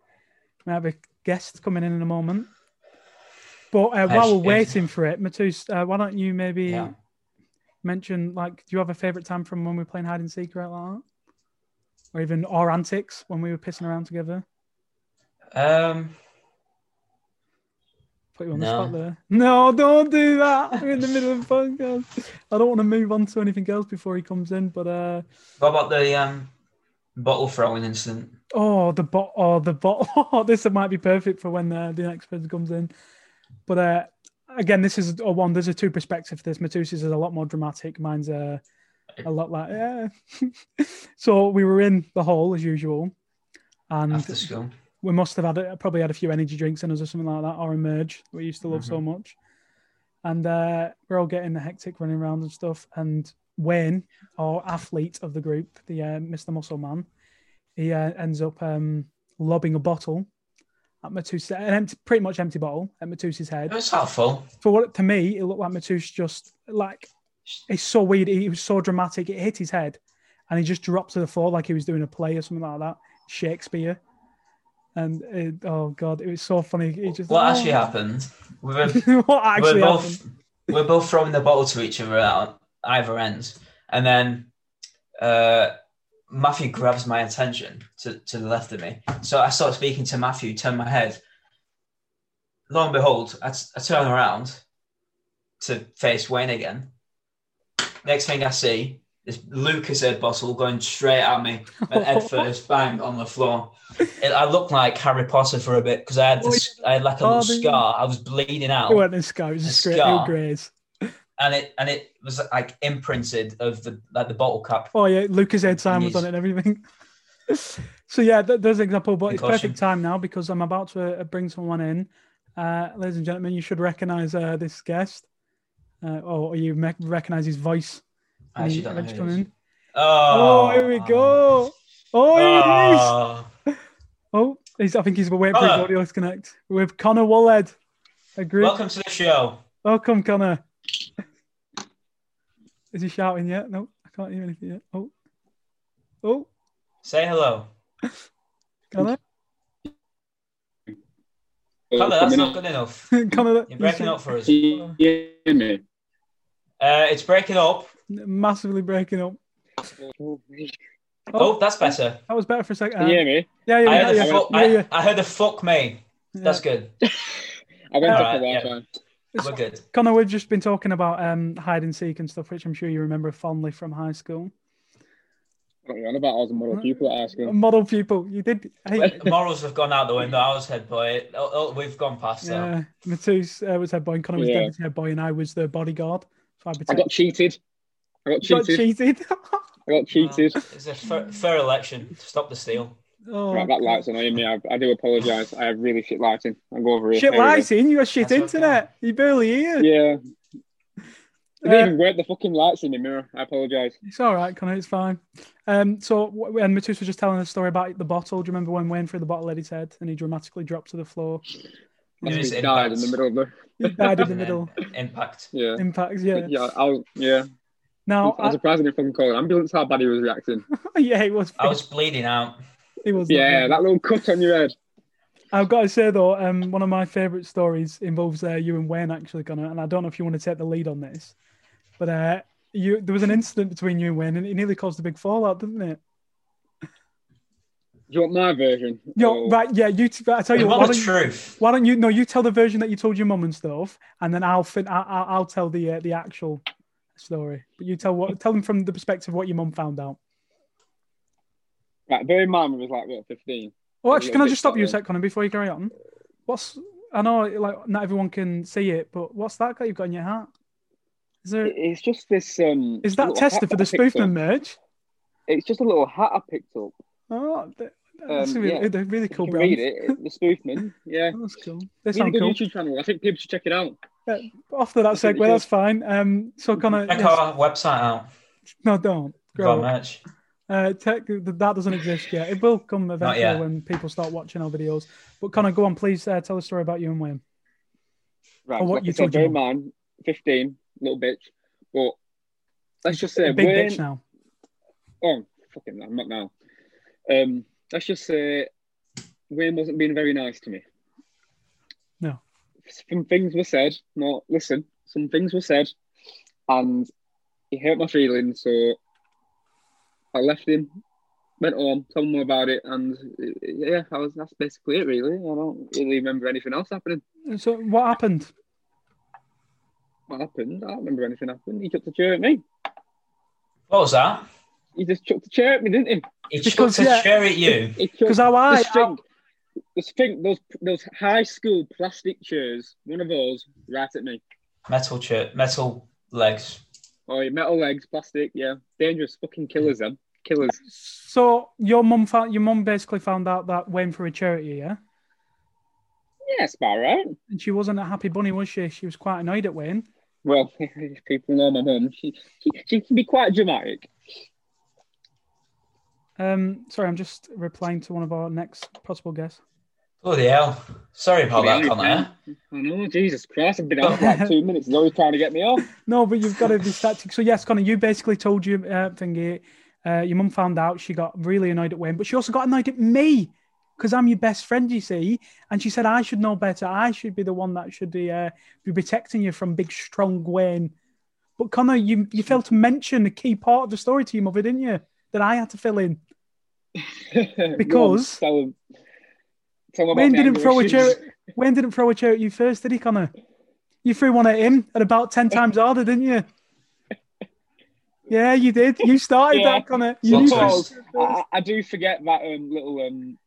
[SPEAKER 1] We have a guest coming in in a moment. But uh, while we're waiting for it, Matus, uh, why don't you maybe
[SPEAKER 2] Yeah.
[SPEAKER 1] mention like, do you have a favorite time from when we were playing hide and seek or like that? Or even our antics when we were pissing around together?
[SPEAKER 2] Um,
[SPEAKER 1] Put you on the
[SPEAKER 2] No.
[SPEAKER 1] spot there. No, don't do that. We're in the middle of the podcast. I don't want to move on to anything else before he comes in, but uh
[SPEAKER 2] what about the um, bottle throwing incident?
[SPEAKER 1] Oh, the bot. Oh, the bot. *laughs* Oh, this might be perfect for when uh, the next person comes in. But uh, again, this is a one. There's a two perspective to this. Matus's is a lot more dramatic. Mine's uh, a lot like yeah. *laughs* so we were in the hall as usual, and
[SPEAKER 2] After school.
[SPEAKER 1] We must have had a, probably had a few energy drinks in us or something like that, or emerge we used to love so much. And uh, we're all getting the hectic running around and stuff. And Wayne, our athlete of the group, the uh, Mr. Muscle Man, he uh, ends up um, lobbing a bottle at Matus, an empty, pretty much empty bottle at Matus's head.
[SPEAKER 2] It was helpful.
[SPEAKER 1] For what to me, it looked like Matus just like it's so weird. He was so dramatic. It hit his head, and he just dropped to the floor like he was doing a play or something like that. Shakespeare. And it, oh god, it was so funny. Just
[SPEAKER 2] What
[SPEAKER 1] oh.
[SPEAKER 2] actually happened? We were, *laughs*
[SPEAKER 1] what actually
[SPEAKER 2] we're both
[SPEAKER 1] happened?
[SPEAKER 2] we're both throwing the bottle to each other at either ends, and then uh, Matthew grabs my attention to, to the left of me. So I start speaking to Matthew, turn my head. Lo and behold, I, t- I turn around to face Wayne again. Next thing I see is Lucozade bottle going straight at me, and head *laughs* first, bang on the floor. It, I looked like Harry Potter for a bit because I had this, I had like a
[SPEAKER 1] Oh,
[SPEAKER 2] little scar. I was bleeding out
[SPEAKER 1] It wasn't a scar. It was
[SPEAKER 2] A
[SPEAKER 1] a straight
[SPEAKER 2] scar.
[SPEAKER 1] graze.
[SPEAKER 2] and it and it was like imprinted of the like the bottle cap.
[SPEAKER 1] Oh yeah, Lucozade sign was on it and everything. *laughs* so yeah, th- there's an example, but it's perfect time now because I'm about to uh, bring someone in. Uh, ladies and gentlemen, you should recognize uh, this guest, uh, or you me- recognize his voice.
[SPEAKER 2] I
[SPEAKER 1] when
[SPEAKER 2] actually
[SPEAKER 1] he
[SPEAKER 2] don't know who
[SPEAKER 1] come
[SPEAKER 2] it is.
[SPEAKER 1] in.
[SPEAKER 2] Oh,
[SPEAKER 1] Oh, here we go. Oh, here it is.
[SPEAKER 2] Oh,
[SPEAKER 1] Oh, he's, I think he's waiting for his
[SPEAKER 2] Connor.
[SPEAKER 1] audio to connect with Connor Wallhead. A group.
[SPEAKER 2] welcome to the show.
[SPEAKER 1] Welcome, Connor. *laughs* Is he shouting yet? No, I can't hear anything yet. Oh, oh,
[SPEAKER 2] Say hello. *laughs*
[SPEAKER 1] Connor,
[SPEAKER 2] Connor, that's not good enough. *laughs*
[SPEAKER 1] Connor,
[SPEAKER 2] You're breaking up for us.
[SPEAKER 3] Can you me?
[SPEAKER 2] Uh, it's breaking up.
[SPEAKER 1] Massively breaking up.
[SPEAKER 2] Oh, that's better.
[SPEAKER 1] That was better for a second.
[SPEAKER 3] Can you hear me?
[SPEAKER 1] Yeah, yeah,
[SPEAKER 2] I
[SPEAKER 1] yeah,
[SPEAKER 2] heard,
[SPEAKER 1] yeah,
[SPEAKER 2] fuck,
[SPEAKER 1] yeah,
[SPEAKER 2] I,
[SPEAKER 1] yeah.
[SPEAKER 2] I heard a fuck me. That's good. *laughs*
[SPEAKER 3] I went
[SPEAKER 2] Alright,
[SPEAKER 3] off the
[SPEAKER 2] yeah.
[SPEAKER 3] Wi-Fi.
[SPEAKER 2] We're good.
[SPEAKER 1] Connor, we've just been talking about um, hide and seek and stuff, which I'm sure you remember fondly from high school.
[SPEAKER 3] What are you on about? I was a model pupil at high school.
[SPEAKER 1] Model pupil, you did. Hey,
[SPEAKER 2] morals have gone out the window. I was head boy. Oh, oh, we've gone past that.
[SPEAKER 1] yeah, Matus uh, was head boy, and Connor was
[SPEAKER 3] Yeah.
[SPEAKER 1] deputy head boy, and I was the bodyguard. So I,
[SPEAKER 3] I got cheated. I got
[SPEAKER 1] You got
[SPEAKER 3] cheated.
[SPEAKER 1] cheated. *laughs*
[SPEAKER 3] I got cheated.
[SPEAKER 2] It's a fair, fair election. Stop the steal.
[SPEAKER 1] oh,
[SPEAKER 3] Right, that light's annoying me. I, I do apologise. I have really shit lighting. I'll go over here.
[SPEAKER 1] shit
[SPEAKER 3] There we go.
[SPEAKER 1] lighting. You got shit
[SPEAKER 2] That's okay.
[SPEAKER 1] internet. You barely hear.
[SPEAKER 3] Yeah. It
[SPEAKER 1] Uh,
[SPEAKER 3] didn't even work the fucking lights in the mirror. I apologise.
[SPEAKER 1] It's all right, Connor. It's fine. Um, so w- and Matus was just telling a story about the bottle. Do you remember when Wayne threw the bottle at his head and he dramatically dropped to the floor?
[SPEAKER 2] It was
[SPEAKER 3] He died
[SPEAKER 2] impact.
[SPEAKER 3] in the middle of the.
[SPEAKER 1] He died in the *laughs* middle.
[SPEAKER 2] Impact.
[SPEAKER 3] Yeah.
[SPEAKER 1] Impacts, yeah.
[SPEAKER 3] Yeah, I was, yeah.
[SPEAKER 1] Now,
[SPEAKER 3] I was
[SPEAKER 1] I,
[SPEAKER 3] surprised he didn't fucking call an ambulance how bad he was reacting. *laughs*
[SPEAKER 1] yeah, he was.
[SPEAKER 2] I was bleeding out. *laughs*
[SPEAKER 1] It was.
[SPEAKER 3] Yeah, that little cut on your head.
[SPEAKER 1] I've got to say though, um, one of my favourite stories involves uh, you and Wayne actually, Connor, and I don't know if you want to take the lead on this, but uh, you there was an incident between you and Wayne, and it nearly caused a big fallout, didn't it?
[SPEAKER 3] Do you want my version?
[SPEAKER 1] Yo,
[SPEAKER 3] Or-
[SPEAKER 1] right, yeah, you. T- I tell
[SPEAKER 2] We
[SPEAKER 1] you what, why
[SPEAKER 2] the truth.
[SPEAKER 1] why don't you? No, you tell the version that you told your mum and stuff, and then I'll fin- I, I, I'll tell the uh, the actual story. But you tell what tell them from the perspective of what your mum found out.
[SPEAKER 3] Right, bear in mind, we was like, what, 15?
[SPEAKER 1] Oh, actually, can I just stop you a sec, Connor, before you carry on? What's I know, like not everyone can see it, but what's that guy you've got in your hat? Is there?
[SPEAKER 3] It- It's just this. um.
[SPEAKER 1] Is that tested for the Spoofman merch?
[SPEAKER 3] It's just a little hat I picked up.
[SPEAKER 1] Oh, th- that's
[SPEAKER 3] Um,
[SPEAKER 1] really,
[SPEAKER 3] yeah.
[SPEAKER 1] they're really
[SPEAKER 3] You
[SPEAKER 1] cool
[SPEAKER 3] can
[SPEAKER 1] brand.
[SPEAKER 3] read it. The Spoofman. Yeah. *laughs*
[SPEAKER 1] That's cool. They
[SPEAKER 3] Really
[SPEAKER 1] sound
[SPEAKER 3] good
[SPEAKER 1] cool.
[SPEAKER 3] YouTube channel. I think people should check it out.
[SPEAKER 1] After that
[SPEAKER 3] I
[SPEAKER 1] segue, that's fine. Um, so Connor,
[SPEAKER 2] Check
[SPEAKER 1] yes,
[SPEAKER 2] our website out.
[SPEAKER 1] no, don't.
[SPEAKER 2] Got
[SPEAKER 1] Grow up.
[SPEAKER 2] merch.
[SPEAKER 1] Uh, tech, that doesn't exist yet. It will come eventually when people start watching our videos. But Connor, go on, please uh, tell a story about you and Wayne.
[SPEAKER 3] Right.
[SPEAKER 1] Or what
[SPEAKER 3] like
[SPEAKER 1] you told your
[SPEAKER 3] bear in mind, 15, little bitch. But let's just say,
[SPEAKER 1] A big
[SPEAKER 3] Wayne,
[SPEAKER 1] bitch now.
[SPEAKER 3] Oh, fucking, I'm not now. Um, let's just say Wayne wasn't being very nice to me.
[SPEAKER 1] No.
[SPEAKER 3] Some things were said. No, listen, some things were said, and he hurt my feelings. So I left him, went home, told him about it, and uh, yeah, I was. That's basically it, really. I don't really remember anything else happening.
[SPEAKER 1] So what happened?
[SPEAKER 3] What happened? I don't remember anything happened. He took the chair at me.
[SPEAKER 2] What was that?
[SPEAKER 3] he just chucked a chair at me, didn't he?
[SPEAKER 2] He
[SPEAKER 1] Because,
[SPEAKER 2] chucked a
[SPEAKER 1] yeah.
[SPEAKER 2] chair at you.
[SPEAKER 1] Because how I,
[SPEAKER 3] string, the string, those those high school plastic chairs, one of those, right at me.
[SPEAKER 2] Metal chair, metal legs.
[SPEAKER 3] Oh, your metal legs, plastic, yeah, dangerous fucking killers. Them killers.
[SPEAKER 1] so your mum found your mum basically found out that Wayne for a charity, at you, yeah,
[SPEAKER 3] Yes, about right.
[SPEAKER 1] and she wasn't a happy bunny, was she? She was quite annoyed at Wayne.
[SPEAKER 3] Well, *laughs* people know my mum. She, she she can be quite dramatic.
[SPEAKER 1] Um, sorry, I'm just replying to one of our next possible guests.
[SPEAKER 2] Bloody hell. Sorry about that, Connor.
[SPEAKER 3] I know, Jesus Christ, I've been out for like *laughs* two minutes. He's always trying to get me off.
[SPEAKER 1] No, but you've got to be static. So yes, Connor, you basically told you uh, thingy. Uh, your mum found out. She got really annoyed at Wayne, but she also got annoyed at me because I'm your best friend. You see, and she said I should know better. I should be the one that should be uh, be protecting you from big, strong Wayne. But Connor, you you failed to mention a key part of the story to your mother, didn't you? That I had to fill in. *laughs* Because-
[SPEAKER 3] Go on, tell him, tell him
[SPEAKER 1] Wayne didn't
[SPEAKER 3] anger
[SPEAKER 1] throw a
[SPEAKER 3] issues.
[SPEAKER 1] chair. Wayne didn't throw a chair at you first, did he, Connor? You threw one at him at about ten *laughs* times harder, didn't you? Yeah, you did. You started
[SPEAKER 3] Yeah.
[SPEAKER 1] that, Connor. You
[SPEAKER 2] Well, Sometimes-
[SPEAKER 3] I, I- I do forget that um, little um,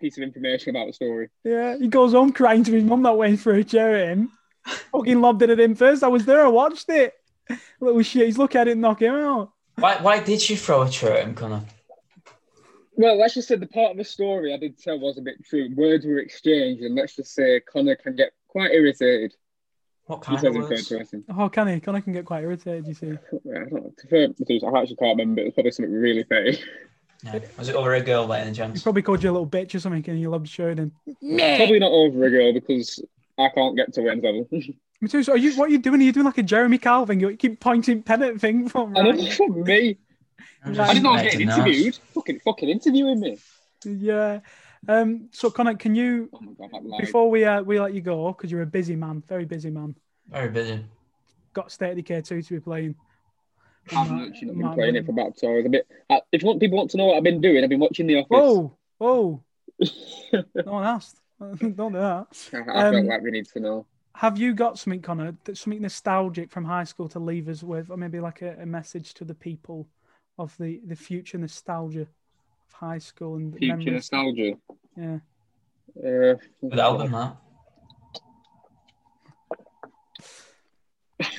[SPEAKER 3] piece of information about the story.
[SPEAKER 1] Yeah, he goes home crying to his mum that Wayne threw a chair at him. Fucking lobbed it at him first. I was there. I watched it. Little shit. He's looking at it and knock him out.
[SPEAKER 2] Why, why did you throw a chair at him, Connor?
[SPEAKER 3] Well, let's just say the part of the story I did tell was a bit true. Words were exchanged, and let's just say Connor can get quite irritated.
[SPEAKER 2] What kind of words?
[SPEAKER 1] Oh, can he? Connor can get quite irritated. You see. *laughs*
[SPEAKER 3] Yeah, I don't know. To fair, I actually can't remember. It was probably something really petty. *laughs*
[SPEAKER 2] Yeah. Was it over a girl by any
[SPEAKER 1] He probably called you a little bitch or something, and you loved a chair at him.
[SPEAKER 3] Probably not over a girl because I can't get to Wayne's *laughs* level.
[SPEAKER 1] Me too. So, are you? What are you doing? Are you doing like a Jeremy Kyle thing? You keep pointing pen at thing from
[SPEAKER 3] I know
[SPEAKER 1] right.
[SPEAKER 3] for me.
[SPEAKER 2] I'm just
[SPEAKER 3] I didn't know I was getting interviewed. Fucking, fucking interviewing me.
[SPEAKER 1] Yeah. Um. So, Connor, can you
[SPEAKER 3] Oh god,
[SPEAKER 1] before we uh, we let you go because you're a busy man, very busy man.
[SPEAKER 2] Very busy.
[SPEAKER 1] Got State of Decay two to be playing.
[SPEAKER 3] I've
[SPEAKER 1] Matt-
[SPEAKER 3] actually not
[SPEAKER 1] Matt
[SPEAKER 3] been playing it for about two hours. A bit. Uh, if you want people want to know what I've been doing, I've been watching The Office.
[SPEAKER 1] Oh, whoa! *laughs* No one asked. *laughs* Don't do that.
[SPEAKER 3] I, I
[SPEAKER 1] Um,
[SPEAKER 3] felt like we need to know.
[SPEAKER 1] Have you got something, Connor, that's something nostalgic from high school to leave us with, or maybe like a, a message to the people of the, the future nostalgia of high school and
[SPEAKER 3] Future
[SPEAKER 1] memories?
[SPEAKER 3] nostalgia.
[SPEAKER 1] Yeah.
[SPEAKER 3] Uh,
[SPEAKER 2] Good album, that.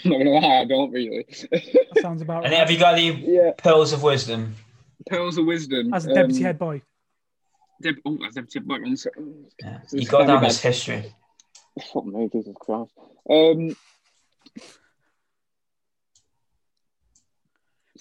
[SPEAKER 3] I'm not gonna lie, I don't really.
[SPEAKER 1] That sounds about
[SPEAKER 2] And have you got any
[SPEAKER 3] yeah,
[SPEAKER 2] pearls of wisdom?
[SPEAKER 3] pearls of wisdom.
[SPEAKER 1] As a deputy
[SPEAKER 3] um,
[SPEAKER 1] head boy.
[SPEAKER 3] Deb- oh, as deputy head boy.
[SPEAKER 2] Yeah. You got
[SPEAKER 3] very
[SPEAKER 2] down
[SPEAKER 3] bad.
[SPEAKER 2] history.
[SPEAKER 3] Fuck me, Jesus Christ. Um,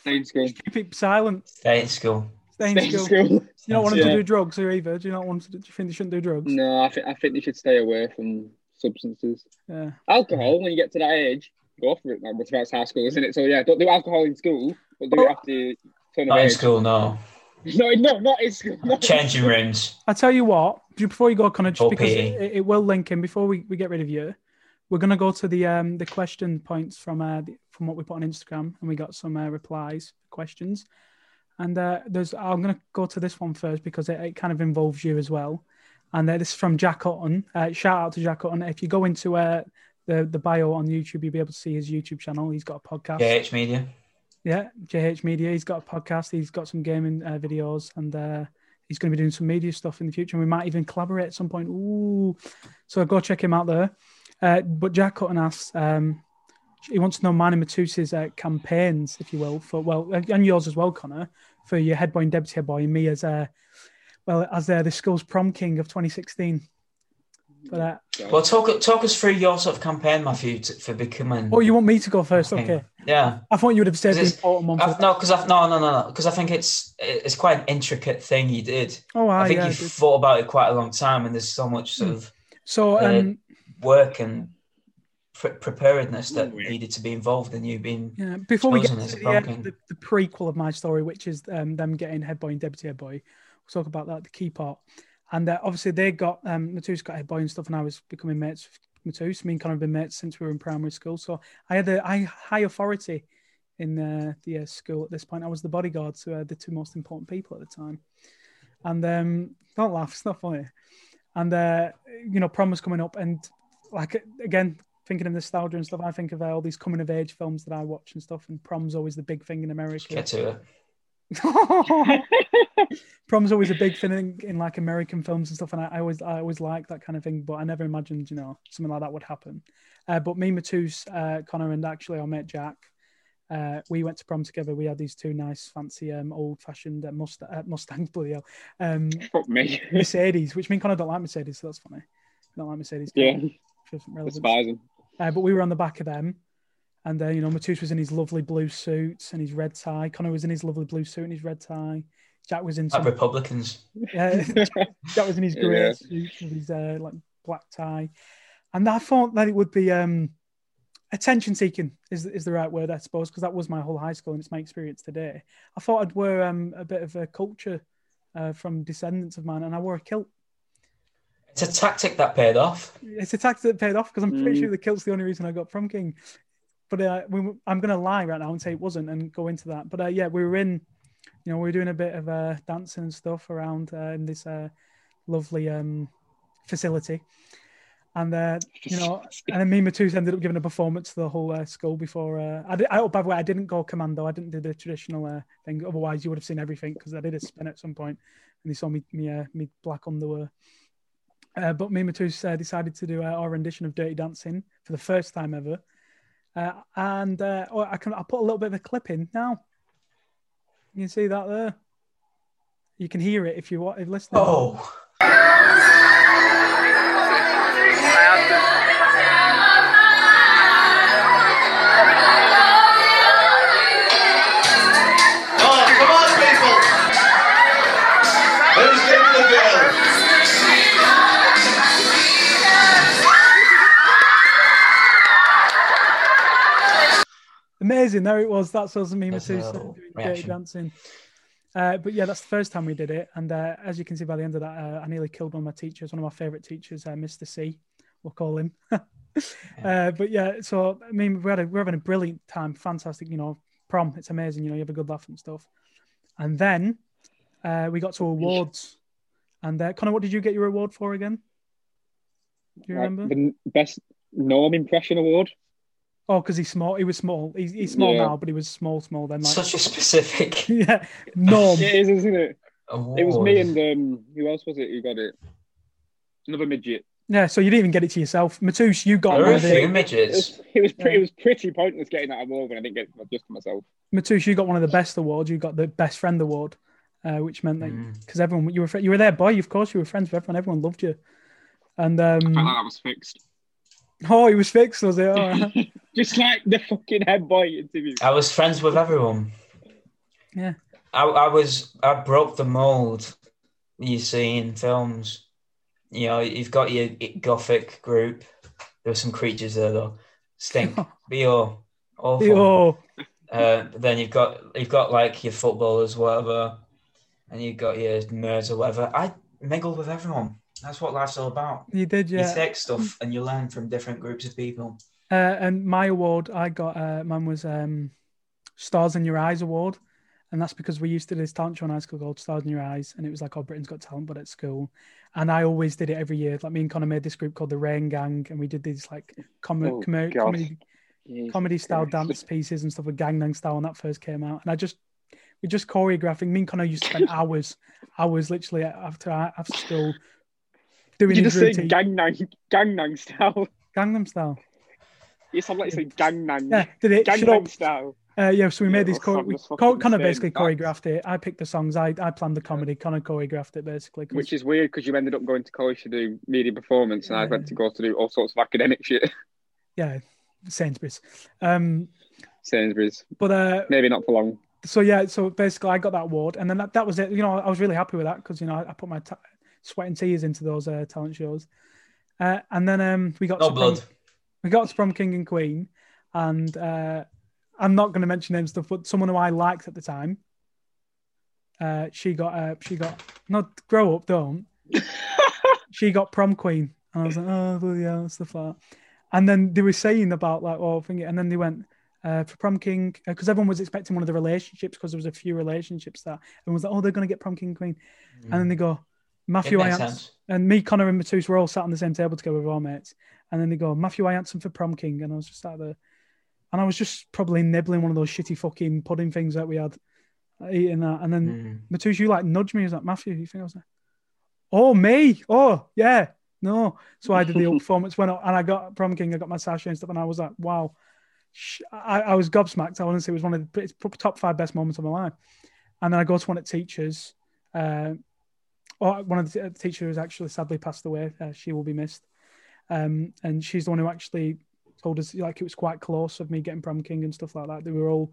[SPEAKER 3] stay in school.
[SPEAKER 1] Keep it silent.
[SPEAKER 2] Stay in school.
[SPEAKER 1] Stay in
[SPEAKER 3] Stay in
[SPEAKER 1] school.
[SPEAKER 3] school.
[SPEAKER 1] You don't want them
[SPEAKER 3] Yeah.
[SPEAKER 1] to do drugs or either. Do you not want to? Do you think they shouldn't do drugs?
[SPEAKER 3] No, I think I think they should stay away from substances.
[SPEAKER 1] Yeah.
[SPEAKER 3] Alcohol, when you get to that age, go for it. Like, what's about high school, isn't it? So yeah, don't do alcohol in school, but do
[SPEAKER 1] Oh.
[SPEAKER 3] it after you turn of
[SPEAKER 2] Not in
[SPEAKER 3] age.
[SPEAKER 2] school, no. *laughs*
[SPEAKER 3] No, no, not in school. Not *laughs* in
[SPEAKER 2] Changing rooms.
[SPEAKER 1] I tell you what, before you go, Connor, just
[SPEAKER 2] Or
[SPEAKER 1] because it, it will link in before we, we get rid of you, we're gonna go to the um the question points from uh the, from what we put on Instagram, and we got some uh, replies, questions, and uh, there's I'm gonna go to this one first because it, it kind of involves you as well, and uh, this is from Jack Hutton. Uh, shout out to Jack Hutton. If you go into uh the the bio on YouTube, you'll be able to see his YouTube channel. He's got a podcast.
[SPEAKER 2] JH Media.
[SPEAKER 1] Yeah, JH Media. He's got a podcast. He's got some gaming uh, videos, and uh, he's going to be doing some media stuff in the future. And we might even collaborate at some point. Ooh, so go check him out there. Uh, but Jack Hutton asks, um, he wants to know Manny and Matus's uh, campaigns, if you will, for well, and yours as well, Connor, for your head boy and deputy head boy, and me as uh, well as uh, the school's prom king of 2016. But uh,
[SPEAKER 2] Well, talk talk us through your sort of campaign, Matthew, to, for becoming.
[SPEAKER 1] oh, you want me to go first?
[SPEAKER 2] Okay. Yeah.
[SPEAKER 1] I thought you would have said the important one.
[SPEAKER 2] I've, no, because I've no, no, no, no, because I think it's it's quite an intricate thing you did.
[SPEAKER 1] Oh,
[SPEAKER 2] I
[SPEAKER 1] ah,
[SPEAKER 2] think
[SPEAKER 1] yeah.
[SPEAKER 2] You've thought about it quite a long time, and there's so much sort of
[SPEAKER 1] So,
[SPEAKER 2] uh,
[SPEAKER 1] um,
[SPEAKER 2] work and pre- preparedness that
[SPEAKER 3] Oh,
[SPEAKER 2] needed to be involved in you being.
[SPEAKER 1] Yeah, before we get to the, uh, the, the prequel of my story, which is um, them getting head boy and deputy head boy, we'll talk about that, the key part. And uh, obviously, they got um, Matus got head boy and stuff, and I was becoming mates with Matus. Me and Connor have been mates since we were in primary school. So I had a I, high authority in uh, the uh, school at this point. I was the bodyguard to uh, the two most important people at the time. And um, don't laugh, it's not funny. And uh, you know, prom was coming up, and like again, thinking of nostalgia and stuff, I think of uh, all these coming of age films that I watch and stuff. And prom's always the big thing in America.
[SPEAKER 2] Get to. *laughs*
[SPEAKER 1] Prom's always a big thing in, in like American films and stuff, and I, I always I always like that kind of thing. But I never imagined you know something like that would happen. Uh, but me, Matus, uh, Connor, and actually our mate Jack, uh, we went to prom together. We had these two nice, fancy, um, old-fashioned uh, Mustang, uh, Mustangs, bloody hell, um,
[SPEAKER 3] Fuck me.
[SPEAKER 1] Mercedes, which me and Connor don't like Mercedes, so that's funny. Don't like Mercedes.
[SPEAKER 3] Yeah,
[SPEAKER 1] Feels relevant.
[SPEAKER 3] despise them.
[SPEAKER 1] Uh, but we were on the back of them. And then, you know, Matus was in his lovely blue suit and his red tie. Connor was in his lovely blue suit and his red tie. Jack was in
[SPEAKER 2] Like
[SPEAKER 1] some,
[SPEAKER 2] Republicans. *laughs*
[SPEAKER 1] yeah, Jack was in his grey
[SPEAKER 3] Yeah.
[SPEAKER 1] suit with his uh, like black tie. And I thought that it would be um, attention seeking is, is the right word, I suppose, because that was my whole high school and it's my experience today. I thought I'd wear um, a bit of a culture uh, from descendants of mine and I wore a kilt.
[SPEAKER 2] It's a tactic that paid off.
[SPEAKER 1] It's a tactic that paid off because I'm pretty
[SPEAKER 3] Mm.
[SPEAKER 1] sure the kilt's the only reason I got from king. But uh, we, I'm going to lie right now and say it wasn't and go into that. But uh, yeah, we were in, you know, we were doing a bit of uh, dancing and stuff around uh, in this uh, lovely um, facility. And, uh, you know, and then me and Matus ended up giving a performance to the whole uh, school before. Uh, I, did, I, oh, by the way, I didn't go commando. I didn't do the traditional uh, thing. Otherwise, you would have seen everything because I did a spin at some point and they saw me, me, uh, me black underwear. Uh, but me and Matus uh, decided to do uh, our rendition of Dirty Dancing for the first time ever. Uh, and uh, oh, I can I'll put a little bit of a clip in now. You can see that there. You can hear it if you want if listening.
[SPEAKER 2] Oh,
[SPEAKER 1] Amazing. There it was. That's us and me and
[SPEAKER 2] That's
[SPEAKER 1] Matus
[SPEAKER 2] a little
[SPEAKER 1] doing Dirty. Dancing. Uh, but yeah, that's the first time we did it. And uh, as you can see by the end of that, uh, I nearly killed one of my teachers, one of my favorite teachers, uh, Mr. C, we'll call him. *laughs* uh, but yeah, so I mean, we had a, we're having a brilliant time, fantastic, you know, prom. It's amazing, you know, you have a good laugh and stuff. And then uh, we got to awards. And uh, Connor, what did you get your award for again? Do you
[SPEAKER 3] Right,
[SPEAKER 1] remember?
[SPEAKER 3] the best norm impression award.
[SPEAKER 1] Oh, because he's small. He was small. He's, he's small
[SPEAKER 3] Yeah.
[SPEAKER 1] now, but he was small, small then. Like,
[SPEAKER 2] such a specific *laughs*
[SPEAKER 1] yeah, norm.
[SPEAKER 3] It is, isn't it?
[SPEAKER 2] award.
[SPEAKER 3] It was me and um, who else was it who got it? Another midget.
[SPEAKER 1] Yeah, so you didn't even get it to yourself. Matus, you got
[SPEAKER 2] There
[SPEAKER 1] one
[SPEAKER 2] are a
[SPEAKER 1] of
[SPEAKER 2] few
[SPEAKER 1] the
[SPEAKER 3] It
[SPEAKER 2] midgets.
[SPEAKER 3] was, it was pretty.
[SPEAKER 1] Yeah.
[SPEAKER 3] It was pretty pointless getting that award when I didn't get it just to myself.
[SPEAKER 1] Matus, you got one of the best awards. You got the best friend award, uh, which meant that
[SPEAKER 2] Mm.
[SPEAKER 1] because everyone you were fri- you were there, boy. Of course, you were friends with everyone. Everyone loved you. And
[SPEAKER 3] I felt
[SPEAKER 1] um,
[SPEAKER 3] that was fixed.
[SPEAKER 1] Oh, he was fixed, was it? Oh, *laughs*
[SPEAKER 3] Just like the fucking head boy interview.
[SPEAKER 2] I was friends with everyone.
[SPEAKER 1] yeah.
[SPEAKER 2] I, I was I broke the mold you see in films. You know, you've got your gothic group. There were some creatures there though. Stink. *laughs* Be all awful. Uh, then you've got you've got like your footballers, whatever, and you've got your nerds or whatever. I mingled with everyone. That's what life's all about.
[SPEAKER 1] you did, yeah.
[SPEAKER 2] You take stuff and you learn from different groups of people.
[SPEAKER 1] Uh, and my award I got, uh, mine was um, Stars in Your Eyes award. And that's because we used to do this talent show in high school called Stars in Your Eyes. And it was like, oh, Britain's Got Talent, but at school. And I always did it every year. Like me and Connor made this group called the Rain Gang. And we did these like com-
[SPEAKER 3] Oh,
[SPEAKER 1] com- comedy,
[SPEAKER 3] Jesus
[SPEAKER 1] comedy style
[SPEAKER 3] Christ. *laughs*
[SPEAKER 1] dance pieces and stuff with Gangnam style when that first came out. And I just, we just choreographing. Me and Connor used to spend *laughs* hours, hours literally after after school doing
[SPEAKER 3] you just say
[SPEAKER 1] routine.
[SPEAKER 3] Gangnam, Gangnam style?
[SPEAKER 1] Gangnam style.
[SPEAKER 3] You sound like you say Gangnam.
[SPEAKER 1] Yeah, did it?
[SPEAKER 3] Gangnam style.
[SPEAKER 1] Uh, yeah, so we
[SPEAKER 3] Yeah,
[SPEAKER 1] made these.
[SPEAKER 3] well,
[SPEAKER 1] we,
[SPEAKER 3] fucking
[SPEAKER 1] Connor basically
[SPEAKER 3] that.
[SPEAKER 1] choreographed it. I picked the songs. I, I planned the comedy. Connor choreographed it basically. 'cause-
[SPEAKER 3] Which is weird because you ended up going to college to do media performance, and I went to go to do all sorts of academic *laughs* shit.
[SPEAKER 1] yeah, Sainsbury's. Um,
[SPEAKER 3] Sainsbury's,
[SPEAKER 1] but uh,
[SPEAKER 3] maybe not for long.
[SPEAKER 1] so yeah, so basically I got that award, and then that, that was it. You know, I was really happy with that because you know I, I put my t- sweat and tears into those uh, talent shows. Uh, and then um, we got
[SPEAKER 2] No
[SPEAKER 1] to
[SPEAKER 2] blood.
[SPEAKER 1] Prom, we got to prom king and queen, and uh, I'm not going to mention names stuff, but someone who I liked at the time. Uh, she got uh, she got not grow up, don't. *laughs* she got prom queen, and I was like, oh bloody hell, stuff like that. And then they were saying about like, oh, thingy, and then they went uh, for prom king because everyone was expecting one of the relationships because there was a few relationships that everyone was like, oh, they're going to get prom king and queen, and then they go Matthew
[SPEAKER 2] sense.
[SPEAKER 1] and me, Connor, and Matus were all sat on the same table together with our mates, and then they go Matthew Ianson for prom king, and I was just sat there, and I was just probably nibbling one of those shitty fucking pudding things that we had. eating that, and then
[SPEAKER 2] Mm.
[SPEAKER 1] Matus, you like nudged me. Was like, Matthew, you think I was like, oh, me? Oh, yeah. No. So I did the *laughs* performance, went up, and I got prom king, I got my sasha and stuff, and I was like, wow. I, I was gobsmacked. I honestly, it was one of the top five best moments of my life. And then I go to one at teachers. Uh, one of the teachers actually sadly passed away. Uh, she will be missed. Um, and she's the one who actually told us like it was quite close of me getting prom king and stuff like that. They were all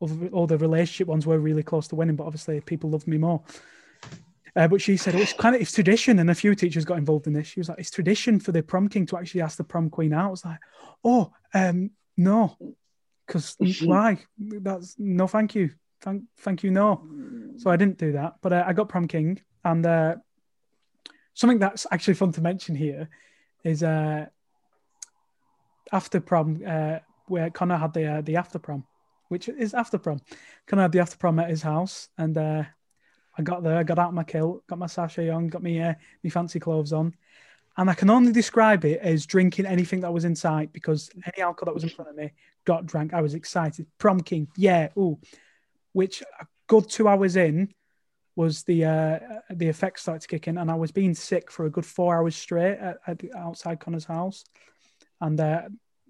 [SPEAKER 1] all the, all the relationship ones were really close to winning, but obviously people loved me more. Uh, but she said oh, it's kind of it's tradition, and a few teachers got involved in this. She was like, "It's tradition for the prom king to actually ask the prom queen out." I was like, "Oh, um, no, because why? That's no, thank you, thank, thank you, no." So I didn't do that, but uh, I got prom king, and uh, something that's actually fun to mention here is uh, after prom, uh, where Connor had the uh, the after prom, which is after prom. Connor had the after prom at his house, and uh, I got there, got out my kilt, got my sachet on, got me uh, me fancy clothes on, and I can only describe it as drinking anything that was in sight because any alcohol that was in front of me got drank. I was excited. Prom king, yeah, ooh. Which a good two hours in was the uh, the effects started to kick in, and I was being sick for a good four hours straight at, at outside Connor's house, and uh,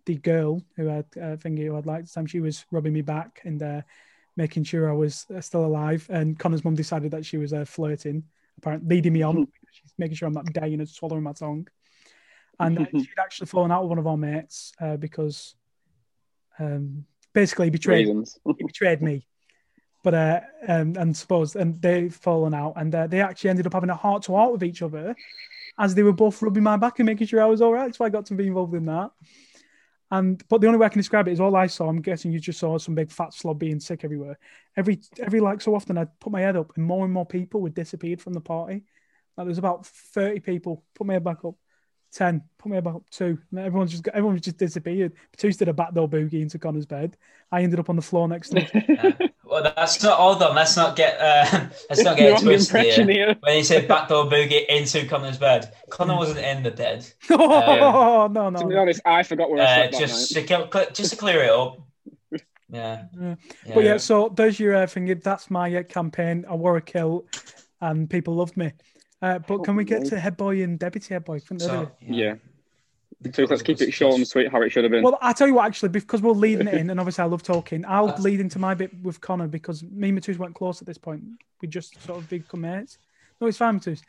[SPEAKER 1] the girl who had uh, thingy who I'd liked at the time, she was rubbing me back and uh, making sure I was uh, still alive. And Connor's mum decided that she was uh, flirting, apparently leading me on. She's making sure I'm not dying and swallowing my tongue. And uh, she'd actually fallen out with one of our mates uh, because um, basically he betrayed he betrayed me. But uh, um, and suppose and they've fallen out, and uh, they actually ended up having a heart to heart with each other as they were both rubbing my back and making sure I was all right. So I got to be involved in that. And but the only way I can describe it is all I saw. I'm guessing you just saw some big fat slob being sick everywhere. Every every like so often, I'd put my head up, and more and more people would disappeared from the party. Like there's about thirty people. Put my head back up. Ten. Put me about. Two. And everyone's just got, everyone's just disappeared. Two did a backdoor boogie into Connor's bed. I ended up on the floor next to him. *laughs*
[SPEAKER 2] Yeah. Well, that's not. Hold on. Let's not get. Uh, *laughs* let's not *laughs* get
[SPEAKER 3] Wrong
[SPEAKER 2] it twisted here.
[SPEAKER 3] here.
[SPEAKER 2] When you said backdoor boogie into Connor's bed, Connor wasn't in the bed.
[SPEAKER 1] oh no no.
[SPEAKER 3] To be
[SPEAKER 1] no.
[SPEAKER 3] honest, I forgot where I
[SPEAKER 2] Uh,
[SPEAKER 3] slept that
[SPEAKER 2] just
[SPEAKER 3] night.
[SPEAKER 2] to, cl- just to clear it up. Yeah.
[SPEAKER 1] Yeah. But yeah, so there's your uh, thing. That's my uh, campaign. I wore a kilt, and people loved me. Uh, but can we get to head boy and deputy head boy? Couldn't
[SPEAKER 2] So,
[SPEAKER 1] it?
[SPEAKER 3] Yeah. So let's keep it short and sweet, how it should have been.
[SPEAKER 1] Well, I tell you what, actually, because we're leading it *laughs* in, and obviously I love talking. I'll lead into my bit with Connor because me and Matus weren't close at this point. We just sort of become mates. No, it's fine, Matus.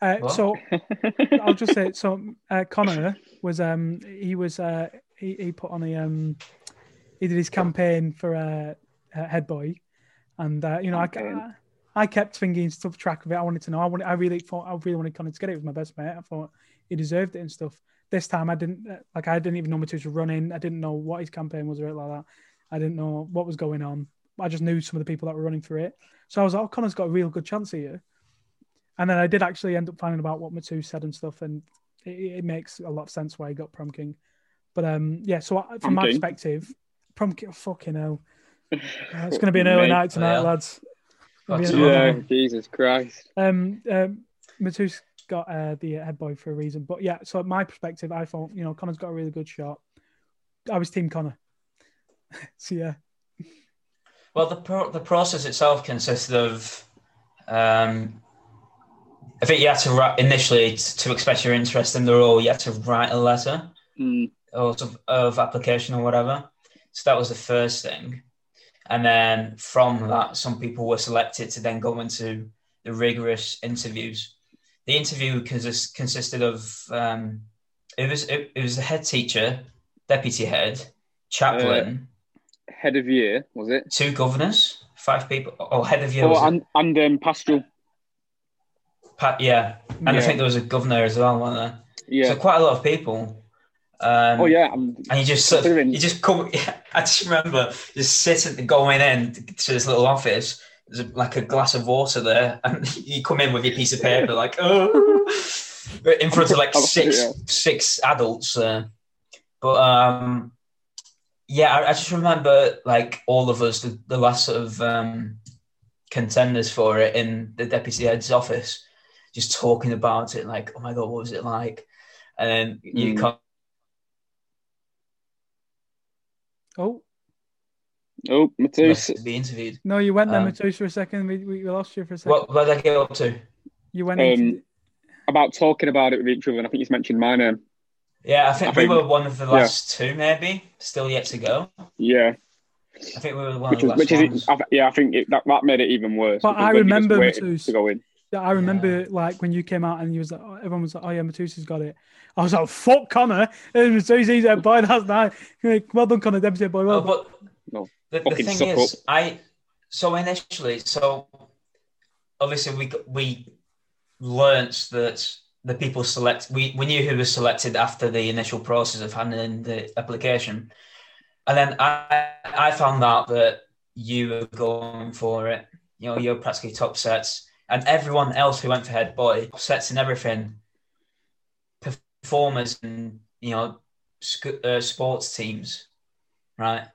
[SPEAKER 1] Uh, so *laughs* I'll just say so. Uh, Connor was um he was uh he, he put on a um he did his campaign for uh, uh head boy, and uh, you know I,
[SPEAKER 3] Campaign.
[SPEAKER 1] I kept thinking stuff track of it. I wanted to know. I wanted I really thought I really wanted Connor to get it. It was my best mate. I thought he deserved it and stuff. This time I didn't uh, like I didn't even know Matus was running. I didn't know what his campaign was or anything like that. I didn't know what was going on. I just knew some of the people that were running for it. So I was like, oh, Connor's got a real good chance here. And then I did actually end up finding about what Matu said and stuff, and it, it makes a lot of sense why he got prom king. But um, yeah. So I- from
[SPEAKER 3] Prom
[SPEAKER 1] my
[SPEAKER 3] king?
[SPEAKER 1] perspective, prom king. Fucking hell, *laughs* Uh, it's going to be an early
[SPEAKER 3] Mate.
[SPEAKER 1] night tonight,
[SPEAKER 2] Yeah.
[SPEAKER 1] lads. Gonna be
[SPEAKER 2] Fuck
[SPEAKER 1] an
[SPEAKER 2] yeah.
[SPEAKER 3] yeah. Jesus Christ.
[SPEAKER 1] Um, um, Matu's got uh, the head boy for a reason, but yeah. So my perspective, I thought you know Connor's got a really good shot. I was team Connor. *laughs* so yeah,
[SPEAKER 2] Well, the pro- the process itself consisted of, um, I think you had to write initially t- to express your interest in the role. You had to write a letter
[SPEAKER 3] Mm.
[SPEAKER 2] or of, of application or whatever. So that was the first thing, and then from that, some people were selected to then go into the rigorous interviews. The interview consist- consisted of um, it was it, it was the head teacher, deputy head, chaplain,
[SPEAKER 3] Head of year, was it?
[SPEAKER 2] two governors, five people. Oh, head of year.
[SPEAKER 3] Oh,
[SPEAKER 2] was it?
[SPEAKER 3] and, and um, pastoral.
[SPEAKER 2] Pa- yeah, and I think there was a governor as well, wasn't there?
[SPEAKER 3] Yeah.
[SPEAKER 2] So quite a lot of people. Um,
[SPEAKER 3] oh, yeah. I'm,
[SPEAKER 2] And you just sort of, you just come. *laughs* I just remember just sitting, going in to this little office. There's like a glass of water there, *laughs* and you come in with your piece of paper, *laughs* like oh, in front of like six
[SPEAKER 3] yeah.
[SPEAKER 2] six adults. Uh, but um, yeah, I, I just remember like all of us, the, the last sort of um, contenders for it in the deputy head's office, just talking about it, like, oh my god, what was it like? And then you
[SPEAKER 3] Mm.
[SPEAKER 2] can't.
[SPEAKER 1] Oh,
[SPEAKER 3] Oh, Matus.
[SPEAKER 2] to be interviewed.
[SPEAKER 1] No, you went there,
[SPEAKER 2] Um,
[SPEAKER 1] Matus, for a second. We, we lost you for a second.
[SPEAKER 2] What what did I get up to?
[SPEAKER 1] You went
[SPEAKER 3] Um,
[SPEAKER 1] into
[SPEAKER 3] About talking about it with each other, and I think he's mentioned my name.
[SPEAKER 2] Yeah, I think
[SPEAKER 3] I
[SPEAKER 2] we
[SPEAKER 3] think-
[SPEAKER 2] were one of the last two, maybe still yet to go.
[SPEAKER 3] Yeah,
[SPEAKER 2] I think we were one
[SPEAKER 3] which
[SPEAKER 2] of the
[SPEAKER 3] is
[SPEAKER 2] last
[SPEAKER 3] which
[SPEAKER 2] ones.
[SPEAKER 3] is I, yeah. I think it, that that made it even worse.
[SPEAKER 1] But I
[SPEAKER 3] when you just
[SPEAKER 1] remember
[SPEAKER 3] waited
[SPEAKER 1] Matus.
[SPEAKER 3] to go in.
[SPEAKER 1] Yeah, I remember like when you came out and you was like, oh, everyone was like, "Oh yeah, Matus's got it." I was like, "Fuck Connor!" And Matus, he's a boy. That's nice. Well done, Connor. Deputy boy. Well
[SPEAKER 2] Oh, but
[SPEAKER 3] No,
[SPEAKER 2] the, the thing
[SPEAKER 3] suck
[SPEAKER 2] is, I so initially, so obviously we we learnt that the people select we, we knew who was selected after the initial process of handing in the application, and then I I found out that you were going for it. You know, you're practically top sets, and everyone else who went for head boy sets and everything, performers and you know sc- uh, sports teams, right?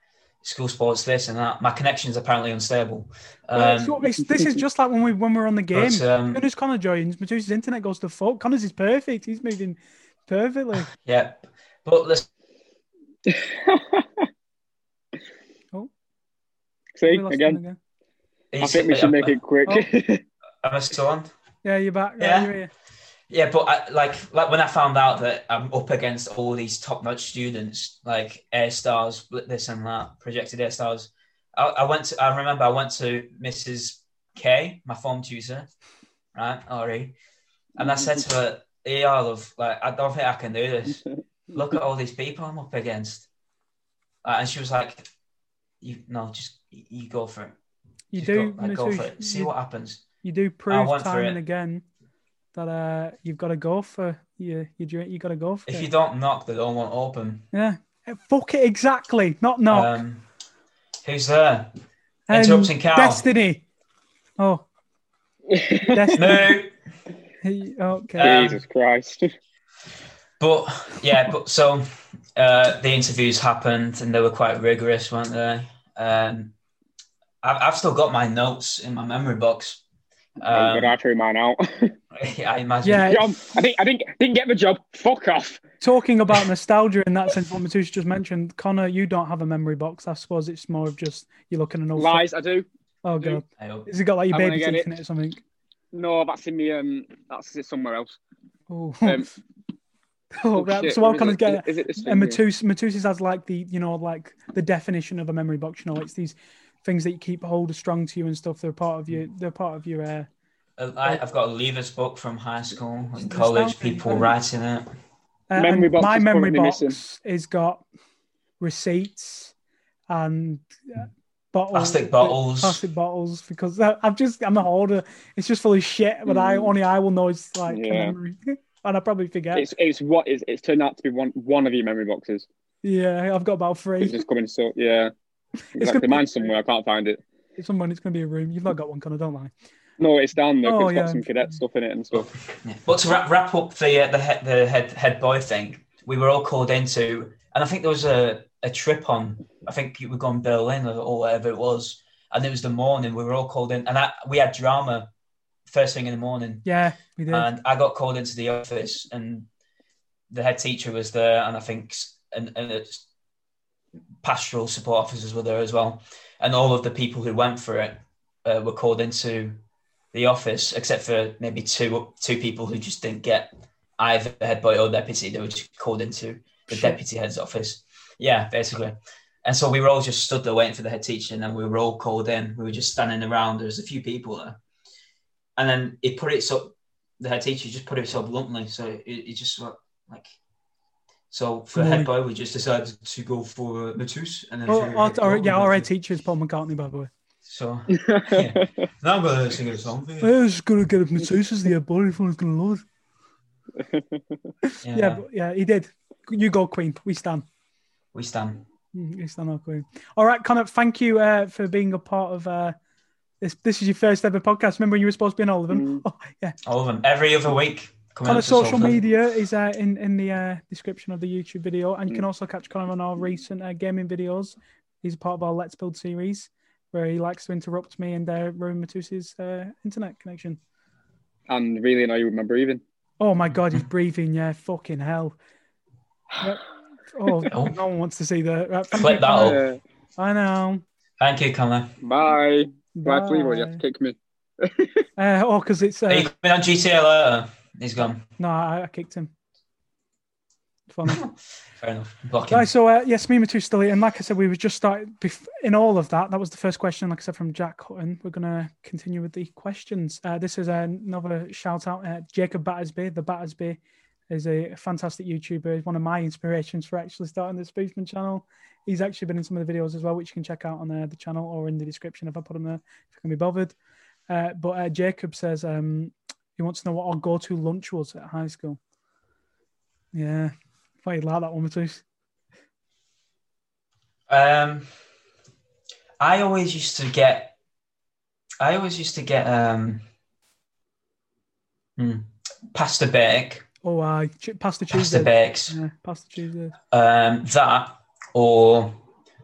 [SPEAKER 2] School sports, this and that. My connection's apparently unstable. Um,
[SPEAKER 1] so it's- this is just like when we when we're on the game.
[SPEAKER 2] but, um,
[SPEAKER 1] As soon as Connor joins, Matus's internet goes to fuck. Connor's is perfect. He's moving perfectly. *sighs*
[SPEAKER 2] yeah, but listen, *laughs*
[SPEAKER 1] Oh.
[SPEAKER 3] See
[SPEAKER 1] We lost him
[SPEAKER 3] again. I think we should make it quick. *laughs*
[SPEAKER 2] Am I still on?
[SPEAKER 1] Yeah, you're back.
[SPEAKER 2] Yeah.
[SPEAKER 1] you're.
[SPEAKER 2] Yeah, but I, like like when I found out that I'm up against all these top notch students, like Air Stars, this and that, projected Air Stars. I, I went to. I remember I went to Mrs. K, my form tutor, right, Ari, and I said to her, "Yeah, love, like I don't think I can do this. Look at all these people I'm up against." Uh, and she was like, "You no, just you go for it.
[SPEAKER 1] You
[SPEAKER 2] Just
[SPEAKER 1] do.
[SPEAKER 2] go, like, go for it. See
[SPEAKER 1] you,
[SPEAKER 2] what happens."
[SPEAKER 1] You do prove time
[SPEAKER 2] it.
[SPEAKER 1] and again that uh, you've got to go for you. You drink. You got to go for
[SPEAKER 2] If
[SPEAKER 1] it.
[SPEAKER 2] you don't knock, the door won't open.
[SPEAKER 1] Yeah. Eh, Fuck it exactly. Not knock.
[SPEAKER 2] Um, who's there?
[SPEAKER 1] Um,
[SPEAKER 2] interrupting Cal.
[SPEAKER 1] Destiny. Oh, *laughs* Destiny.
[SPEAKER 2] No.
[SPEAKER 1] He- okay.
[SPEAKER 2] Um,
[SPEAKER 3] Jesus Christ. *laughs*
[SPEAKER 2] But yeah, but so uh, the interviews happened and they were quite rigorous, weren't they? Um, I've, I've still got my notes in my memory box.
[SPEAKER 3] I'm
[SPEAKER 2] Um,
[SPEAKER 3] gonna throw mine out. *laughs*
[SPEAKER 2] I imagine.
[SPEAKER 1] Yeah.
[SPEAKER 3] John, I think I didn't didn't get the job. Fuck off.
[SPEAKER 1] Talking about *laughs* nostalgia in that sense, what Matus just mentioned, Connor, you don't have a memory box. I suppose it's more of just you're looking at an old.
[SPEAKER 3] Lies, I do.
[SPEAKER 1] Oh god,
[SPEAKER 2] I hope.
[SPEAKER 1] has it got like your
[SPEAKER 3] I
[SPEAKER 1] baby
[SPEAKER 3] get
[SPEAKER 1] teeth
[SPEAKER 3] it.
[SPEAKER 1] in it or something?
[SPEAKER 3] No, that's in me. Um, that's it somewhere else.
[SPEAKER 1] Oh,
[SPEAKER 3] Um, *laughs*
[SPEAKER 1] oh right.
[SPEAKER 3] shit,
[SPEAKER 1] So what
[SPEAKER 3] where
[SPEAKER 1] Connor's
[SPEAKER 3] is it?
[SPEAKER 1] getting.
[SPEAKER 3] It
[SPEAKER 1] And
[SPEAKER 3] thing here?
[SPEAKER 1] Matus, has like the you know like the definition of a memory box. You know, it's these things that you keep hold of strong to you and stuff. They're part of you. They're part of your. Uh,
[SPEAKER 2] Uh, I, I've got a leavers book from high school and college, people
[SPEAKER 1] isn't
[SPEAKER 2] writing it.
[SPEAKER 1] Uh,
[SPEAKER 3] Memory box
[SPEAKER 1] my
[SPEAKER 3] is
[SPEAKER 1] memory box
[SPEAKER 3] missing.
[SPEAKER 1] has got receipts and uh, bottles,
[SPEAKER 2] Plastic bottles.
[SPEAKER 1] plastic bottles. Because I- I've just I'm a hoarder. It's just full of shit, but I
[SPEAKER 3] Mm.
[SPEAKER 1] only I will know it's like a
[SPEAKER 3] Yeah.
[SPEAKER 1] memory, *laughs* and I probably forget.
[SPEAKER 3] It's it's what is it's turned out to be one one of your memory boxes.
[SPEAKER 1] yeah, I've got about three.
[SPEAKER 3] It's
[SPEAKER 1] three.
[SPEAKER 3] just coming so yeah.
[SPEAKER 1] Gonna
[SPEAKER 3] Exactly.
[SPEAKER 1] be-
[SPEAKER 3] Mine's somewhere. I can't find it.
[SPEAKER 1] Someone it's going to be a room. You've not got one, Connor. Don't lie.
[SPEAKER 3] No, it's down there.
[SPEAKER 1] Oh,
[SPEAKER 3] it's
[SPEAKER 1] yeah.
[SPEAKER 3] got some cadet stuff in it and stuff.
[SPEAKER 2] Yeah. But to wrap, wrap up the uh, the head the head head boy thing, we were all called into, and I think there was a, a trip on. I think you were going Berlin or, or whatever it was, and it was the morning. We were all called in, and I, we had drama first thing in the morning,
[SPEAKER 1] Yeah, we did.
[SPEAKER 2] and I got called into the office, and the head teacher was there, and I think and, and it's pastoral support officers were there as well, and all of the people who went for it uh, were called into the office, except for maybe two two people who just didn't get either head boy or deputy. They were just called into the
[SPEAKER 1] Shit.
[SPEAKER 2] deputy head's office. Yeah, basically. And so we were all just stood there waiting for the head teacher, and then we were all called in. We were just standing around. There was a few people there, and then he put it so the head teacher just put it so bluntly. So it, it just like. So for
[SPEAKER 1] Good
[SPEAKER 2] head boy, we just decided to go for Matus, and then
[SPEAKER 1] Oh, our, our, yeah, our head teacher is Paul McCartney, by the way.
[SPEAKER 2] So *laughs* now I'm gonna sing a song for you.
[SPEAKER 1] I was going to get a Matus as the head boy. Everyone's going to love it.
[SPEAKER 2] Yeah,
[SPEAKER 1] Yeah, but, yeah, he did. You go, Queen. We stand.
[SPEAKER 2] we stand.
[SPEAKER 1] Mm, We stand our Queen. All right, Connor. Thank you uh, for being a part of uh, this. This is your first ever podcast. Remember, when you were supposed to be in all of them.
[SPEAKER 3] Mm. *laughs*
[SPEAKER 1] Oh, yeah.
[SPEAKER 2] All of them every other week. Coming
[SPEAKER 1] Connor's
[SPEAKER 2] up
[SPEAKER 1] social media is uh, in in the uh, description of the YouTube video, and you
[SPEAKER 3] Mm.
[SPEAKER 1] can also catch Connor on our recent uh, gaming videos. He's a part of our Let's Build series, where he likes to interrupt me and uh, ruin Matus's uh, internet connection.
[SPEAKER 3] and really annoy you with my breathing.
[SPEAKER 1] Oh my god, he's breathing. Yeah, fucking hell. Yep. *sighs* Oh,
[SPEAKER 2] Oh.
[SPEAKER 1] no one wants to see that. Right,
[SPEAKER 2] Clip
[SPEAKER 1] you,
[SPEAKER 2] that
[SPEAKER 1] Connor.
[SPEAKER 2] up.
[SPEAKER 3] Uh,
[SPEAKER 1] I know.
[SPEAKER 2] Thank you, Connor.
[SPEAKER 3] Bye. Bye,
[SPEAKER 1] Bye.
[SPEAKER 3] Flevo, you have to kick me. *laughs*
[SPEAKER 1] Uh, oh, because it's
[SPEAKER 2] Are you
[SPEAKER 1] uh,
[SPEAKER 2] coming on GTA later? He's gone.
[SPEAKER 1] no, I, I kicked him. Funny. *laughs*
[SPEAKER 2] Fair enough. Blocking.
[SPEAKER 1] Right, so uh, yes, me and Matu still and like I said, we were just started bef- in all of that. That was the first question, like I said, from Jack Hutton. We're gonna continue with the questions. Uh, this is another shout out. Uh, Jacob Battersby, the Battersby, is a fantastic YouTuber. He's one of my inspirations for actually starting the Spoofman channel. He's actually been in some of the videos as well, which you can check out on uh, the channel or in the description if I put them there, if you can be bothered. Uh, but uh, Jacob says um, he wants to know what our go-to lunch was at high school. Yeah, I thought you'd like that one, Matus.
[SPEAKER 2] Um, I always used to get. I always used to get um, hmm, pasta bake,
[SPEAKER 1] Oh, I ch- pasta
[SPEAKER 2] cheese.
[SPEAKER 1] pasta
[SPEAKER 2] bakes,
[SPEAKER 1] Yeah, pasta cheese.
[SPEAKER 2] um, that or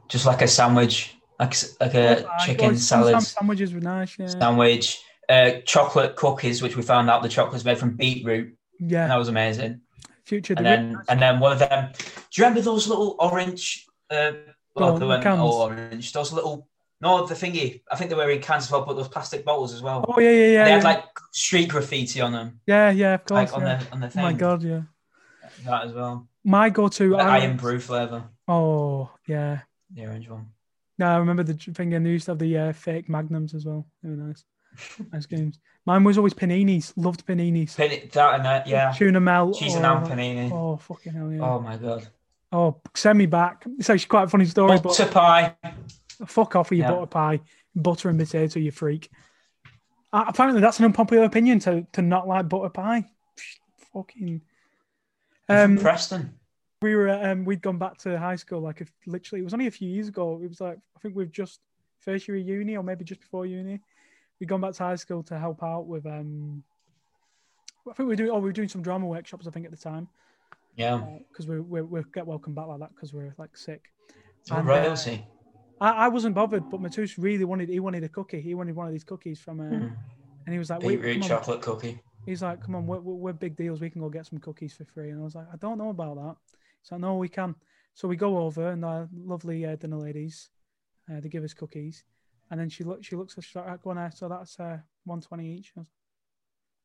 [SPEAKER 2] just like a sandwich, like like a
[SPEAKER 1] Aye,
[SPEAKER 2] chicken salad
[SPEAKER 1] sandwiches were nice. Yeah,
[SPEAKER 2] sandwich, uh, chocolate cookies, which we found out the chocolate's made from beetroot, and
[SPEAKER 1] yeah.
[SPEAKER 2] that was amazing.
[SPEAKER 1] Future.
[SPEAKER 2] And
[SPEAKER 1] the
[SPEAKER 2] then and then one of them. Do you remember those little orange? Uh, well, they weren't all orange. Those little. No, the thingy. I think they were in cans as well, but those plastic bottles as well.
[SPEAKER 1] oh yeah, yeah, yeah.
[SPEAKER 2] they
[SPEAKER 1] yeah.
[SPEAKER 2] had like street graffiti on them,
[SPEAKER 1] yeah, yeah, of course.
[SPEAKER 2] like on
[SPEAKER 1] yeah.
[SPEAKER 2] the on the
[SPEAKER 1] oh
[SPEAKER 2] thing.
[SPEAKER 1] my god, yeah.
[SPEAKER 2] that as well.
[SPEAKER 1] My go-to.
[SPEAKER 2] The
[SPEAKER 1] I
[SPEAKER 2] Irn-Bru flavour,
[SPEAKER 1] Oh yeah.
[SPEAKER 2] the orange one.
[SPEAKER 1] No, I remember the thing. And they used to have the uh, fake magnums as well. They were nice. Nice games. Mine was always paninis. Loved paninis.
[SPEAKER 2] Pin- that and that, yeah.
[SPEAKER 1] Tuna melt.
[SPEAKER 2] Cheese
[SPEAKER 1] oh,
[SPEAKER 2] and ham panini.
[SPEAKER 1] Oh fucking hell yeah.
[SPEAKER 2] Oh my god.
[SPEAKER 1] Oh, send me back. It's actually quite a funny story, but
[SPEAKER 2] Butter pie.
[SPEAKER 1] Fuck off with your
[SPEAKER 2] Yeah.
[SPEAKER 1] butter pie, butter and potato, you freak. Uh, apparently, that's an unpopular opinion to to not like butter pie. Fucking.
[SPEAKER 2] Um,
[SPEAKER 1] Um,
[SPEAKER 2] Preston.
[SPEAKER 1] we were um, we'd gone back to high school like if, literally it was only a few years ago. It was like I think we've just first year of uni or maybe just before uni. We'd gone back to high school to help out with um. I think we were doing oh we were doing some drama workshops I think at the time
[SPEAKER 2] Yeah.
[SPEAKER 1] because we we we get welcome back like that because we're like sick.
[SPEAKER 2] Oh,
[SPEAKER 1] and, uh. I, I wasn't bothered, but Matus really wanted. He wanted a cookie. He wanted one of these cookies from, uh,
[SPEAKER 2] Mm.
[SPEAKER 1] and he was like, "Wait,
[SPEAKER 2] Beetroot
[SPEAKER 1] come on."
[SPEAKER 2] chocolate cookie.
[SPEAKER 1] He's like, "Come on, we're, we're we're big deals. We can go get some cookies for free." And I was like, "I don't know about that." So no, we can. So we go over, and our lovely uh, dinner ladies, uh, they give us cookies, and then she look, she looks, she's like, "Right, "Go on, there." So that's uh, one twenty each. I was,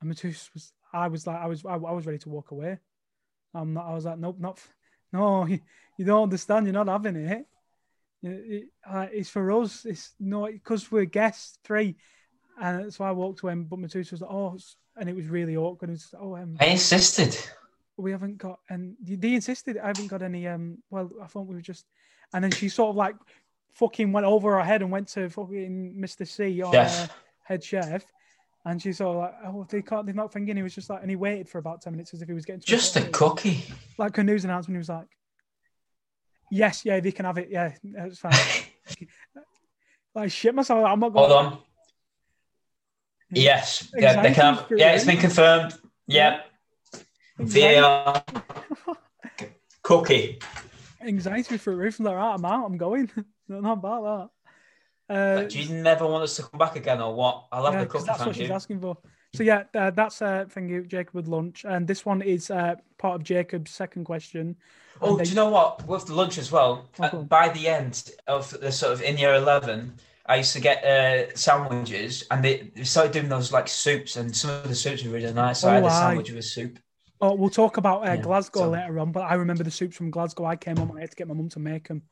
[SPEAKER 1] and Matus was, I was like, I was, I, I was ready to walk away. I'm not. I was like, nope, not, *laughs* no, you, you don't understand. You're not having it. It, uh, it's for us. It's not because we're guests three, and so I walked away. But Matus was like, "Oh," and it was really awkward. It was, "Oh, um,
[SPEAKER 2] I insisted.
[SPEAKER 1] we haven't got," and they insisted, "I haven't got any." Um, well, I thought we were just, and then she sort of like fucking went over her head and went to fucking Mr. C, or
[SPEAKER 2] Chef.
[SPEAKER 1] uh, head chef, and she's all like, "Oh, they can't, they're not thinking." He was just like, and he waited for about ten minutes as if he was getting
[SPEAKER 2] Just a cookie.
[SPEAKER 1] like a news announcement. He was like, "Yes, yeah, they can have it. Yeah, it's fine." *laughs* like shit myself. I'm not going.
[SPEAKER 2] Hold on. Yes. Yeah, they can.
[SPEAKER 1] Anxiety's
[SPEAKER 2] Yeah, it's been confirmed. Yep. VAR. *laughs* Cookie.
[SPEAKER 1] Anxiety for a roof. Like, right, I'm out. I'm going. Not about that. Uh,
[SPEAKER 2] Do you never want us to come back again or what? I love
[SPEAKER 1] yeah,
[SPEAKER 2] the cookie,
[SPEAKER 1] that's what she's
[SPEAKER 2] you.
[SPEAKER 1] asking for. So yeah, uh, that's uh, thing you Jacob with lunch, and this one is uh, part of Jacob's second question.
[SPEAKER 2] Oh,
[SPEAKER 1] And
[SPEAKER 2] do you know what? With the lunch as well,
[SPEAKER 1] Oh,
[SPEAKER 2] uh, by the end of the sort of in year 11, I used to get uh, sandwiches and they, they started doing those like soups, and some of the soups were really nice. So I had
[SPEAKER 1] Oh,
[SPEAKER 2] a sandwich with a soup.
[SPEAKER 1] Oh, we'll talk about uh,
[SPEAKER 2] Yeah,
[SPEAKER 1] Glasgow
[SPEAKER 2] so-
[SPEAKER 1] later on, but I remember the soups from Glasgow. I came home, I had to get my mum to make them.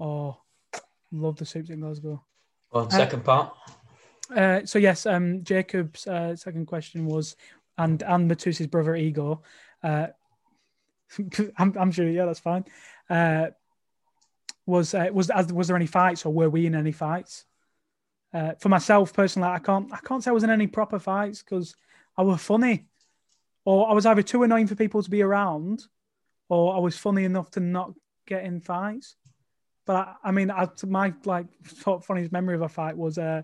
[SPEAKER 1] Oh, love the soups in Glasgow.
[SPEAKER 2] Well, second part.
[SPEAKER 1] Uh, so yes, um, Jacob's uh, second question was, and and Matus's brother Igor. Uh, *laughs* I'm, I'm sure, yeah, that's fine. Uh, was uh, was as was there any fights or were we in any fights? Uh, for myself personally, I can't I can't say I was in any proper fights because I was funny, or I was either too annoying for people to be around, or I was funny enough to not get in fights. But I, I mean, I, my like sort of funniest memory of a fight was uh,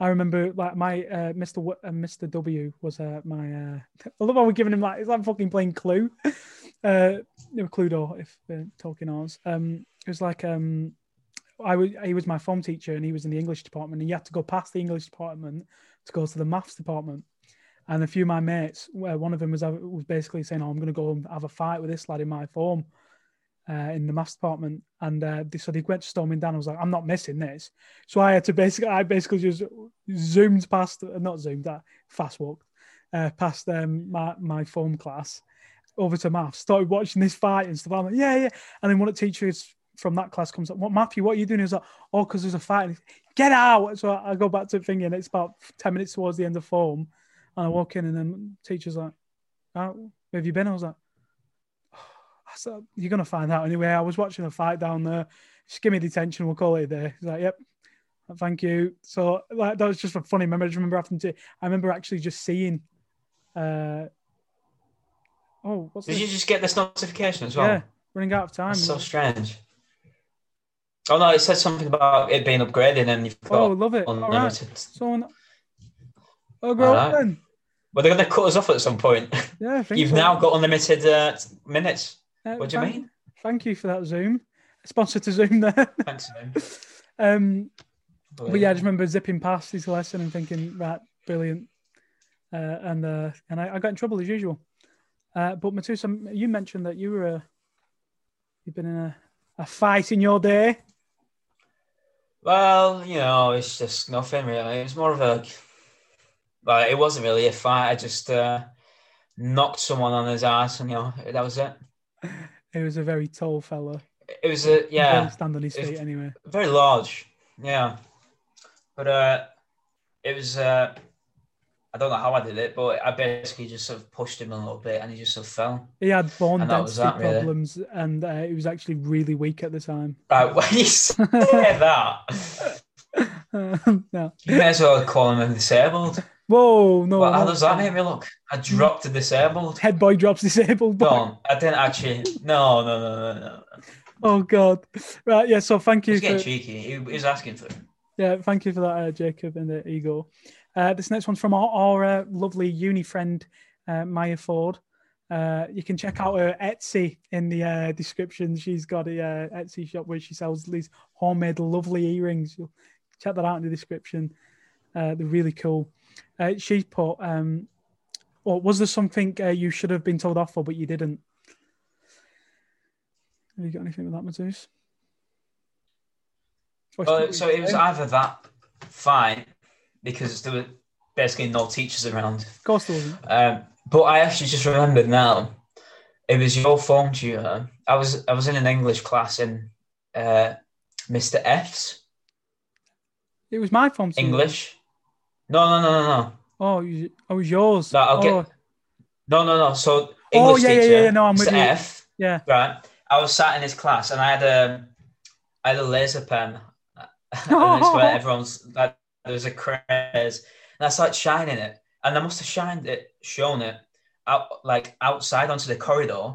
[SPEAKER 1] I remember like my uh, Mr. W- uh, Mr. W was uh, my. Uh, *laughs* I love how we're giving him like it's like fucking playing Clue, *laughs* uh, Cluedo if uh, talking ours. Um, it was like um, I was he was my form teacher and he was in the English department and you had to go past the English department to go to the maths department. And a few of my mates, where one of them was was basically saying, "Oh, I'm going to go and have a fight with this lad in my form." Uh, in the maths department, and uh, they, so they went storming down. I was like, I'm not missing this, so I had to basically, I basically just zoomed past, uh, not zoomed, that fast walked uh, past um, my my form class over to maths, started watching this fight and stuff. I'm like, yeah, yeah, and then one of the teachers from that class comes up, what Matthew, what are you doing? He's like, oh, because there's a fight. Get out! So I go back to thinking it's about ten minutes towards the end of form, and I walk in, and then teacher's like, oh, where have you been? I was like. Said, you're gonna find out anyway. I was watching a fight down there. Just give me detention. We'll call it a day. He's like, yep, thank you. So like that was just a funny memory. I just remember having to. I remember actually just seeing. uh Oh, what's
[SPEAKER 2] Did
[SPEAKER 1] this?
[SPEAKER 2] you just get this notification as well?
[SPEAKER 1] Yeah, running out of time.
[SPEAKER 2] That's so strange. Oh no, it said something about it being upgraded and you've got
[SPEAKER 1] oh, love it. All right.
[SPEAKER 2] unlimited.
[SPEAKER 1] So, on- oh, go
[SPEAKER 2] All right.
[SPEAKER 1] then.
[SPEAKER 2] Well, they're going to cut us off at some point.
[SPEAKER 1] Yeah,
[SPEAKER 2] You've
[SPEAKER 1] so.
[SPEAKER 2] now got unlimited uh, minutes.
[SPEAKER 1] Uh,
[SPEAKER 2] What do you
[SPEAKER 1] thank-
[SPEAKER 2] mean?
[SPEAKER 1] Thank you for that Zoom. Sponsor to Zoom there. *laughs*
[SPEAKER 2] Thanks. man.
[SPEAKER 1] um, but yeah, I just remember zipping past his lesson and thinking, right, brilliant. Uh, and uh, and I, I got in trouble as usual. Uh, but Matusa, you mentioned that you were a, you've been in a, a fight in your day.
[SPEAKER 2] Well, you know, it's just nothing really. It was more of a, like, it wasn't really a fight. I just uh, knocked someone on his ass, and you know, that was it. *laughs*
[SPEAKER 1] He was a very tall fella.
[SPEAKER 2] It was a yeah,
[SPEAKER 1] stand on his feet anyway.
[SPEAKER 2] very large. Yeah, but uh, it was uh, I don't know how I did it, but I basically just sort of pushed him a little bit, and he just sort of fell.
[SPEAKER 1] He had bone
[SPEAKER 2] And that
[SPEAKER 1] density
[SPEAKER 2] that, really.
[SPEAKER 1] problems, and uh, he was actually really weak at the time.
[SPEAKER 2] Right, *laughs* when you say that, *laughs*
[SPEAKER 1] no.
[SPEAKER 2] you may as well call him disabled.
[SPEAKER 1] Whoa, no.
[SPEAKER 2] Well, how does that make me look? I dropped a disabled.
[SPEAKER 1] Head boy drops disabled. boy.
[SPEAKER 2] Don't. I didn't actually. No, no, no, no, no.
[SPEAKER 1] Oh God. Right. Yeah. So thank you
[SPEAKER 2] He's getting
[SPEAKER 1] for
[SPEAKER 2] cheeky. He, he was asking for it.
[SPEAKER 1] yeah, thank you for that, uh, Jacob and uh, Igor. Uh, this next one's from our, our uh, lovely uni friend uh, Maya Ford. Uh, you can check out her Etsy in the uh, description. She's got a uh, Etsy shop where she sells these homemade lovely earrings. You'll check that out in the description. Uh, they're really cool. Uh, she put, um, or was there something uh, you should have been told off for but you didn't? Have you got anything with that, Matus? Or
[SPEAKER 2] Well,
[SPEAKER 1] should we
[SPEAKER 2] so it was either that fine because there were basically no teachers around.
[SPEAKER 1] Of course there wasn't.
[SPEAKER 2] Um, but I actually just remembered now. It was your form tutor. I was I was in an English class in uh, Mr. F's
[SPEAKER 1] It was my phone.
[SPEAKER 2] English. No, no, no, no, no,
[SPEAKER 1] Oh, you- oh, was yours.
[SPEAKER 2] No, I'll get-
[SPEAKER 1] oh,
[SPEAKER 2] no, no, no. So
[SPEAKER 1] Oh,
[SPEAKER 2] English
[SPEAKER 1] yeah, yeah,
[SPEAKER 2] teacher,
[SPEAKER 1] yeah, yeah, no, I'm with you.
[SPEAKER 2] F.
[SPEAKER 1] yeah.
[SPEAKER 2] Right. I was sat in his class and I had a I had a laser pen. *laughs* and it's where everyone's like there was a craze. And I started shining it. And I must have shined it, shown it out like outside onto the corridor.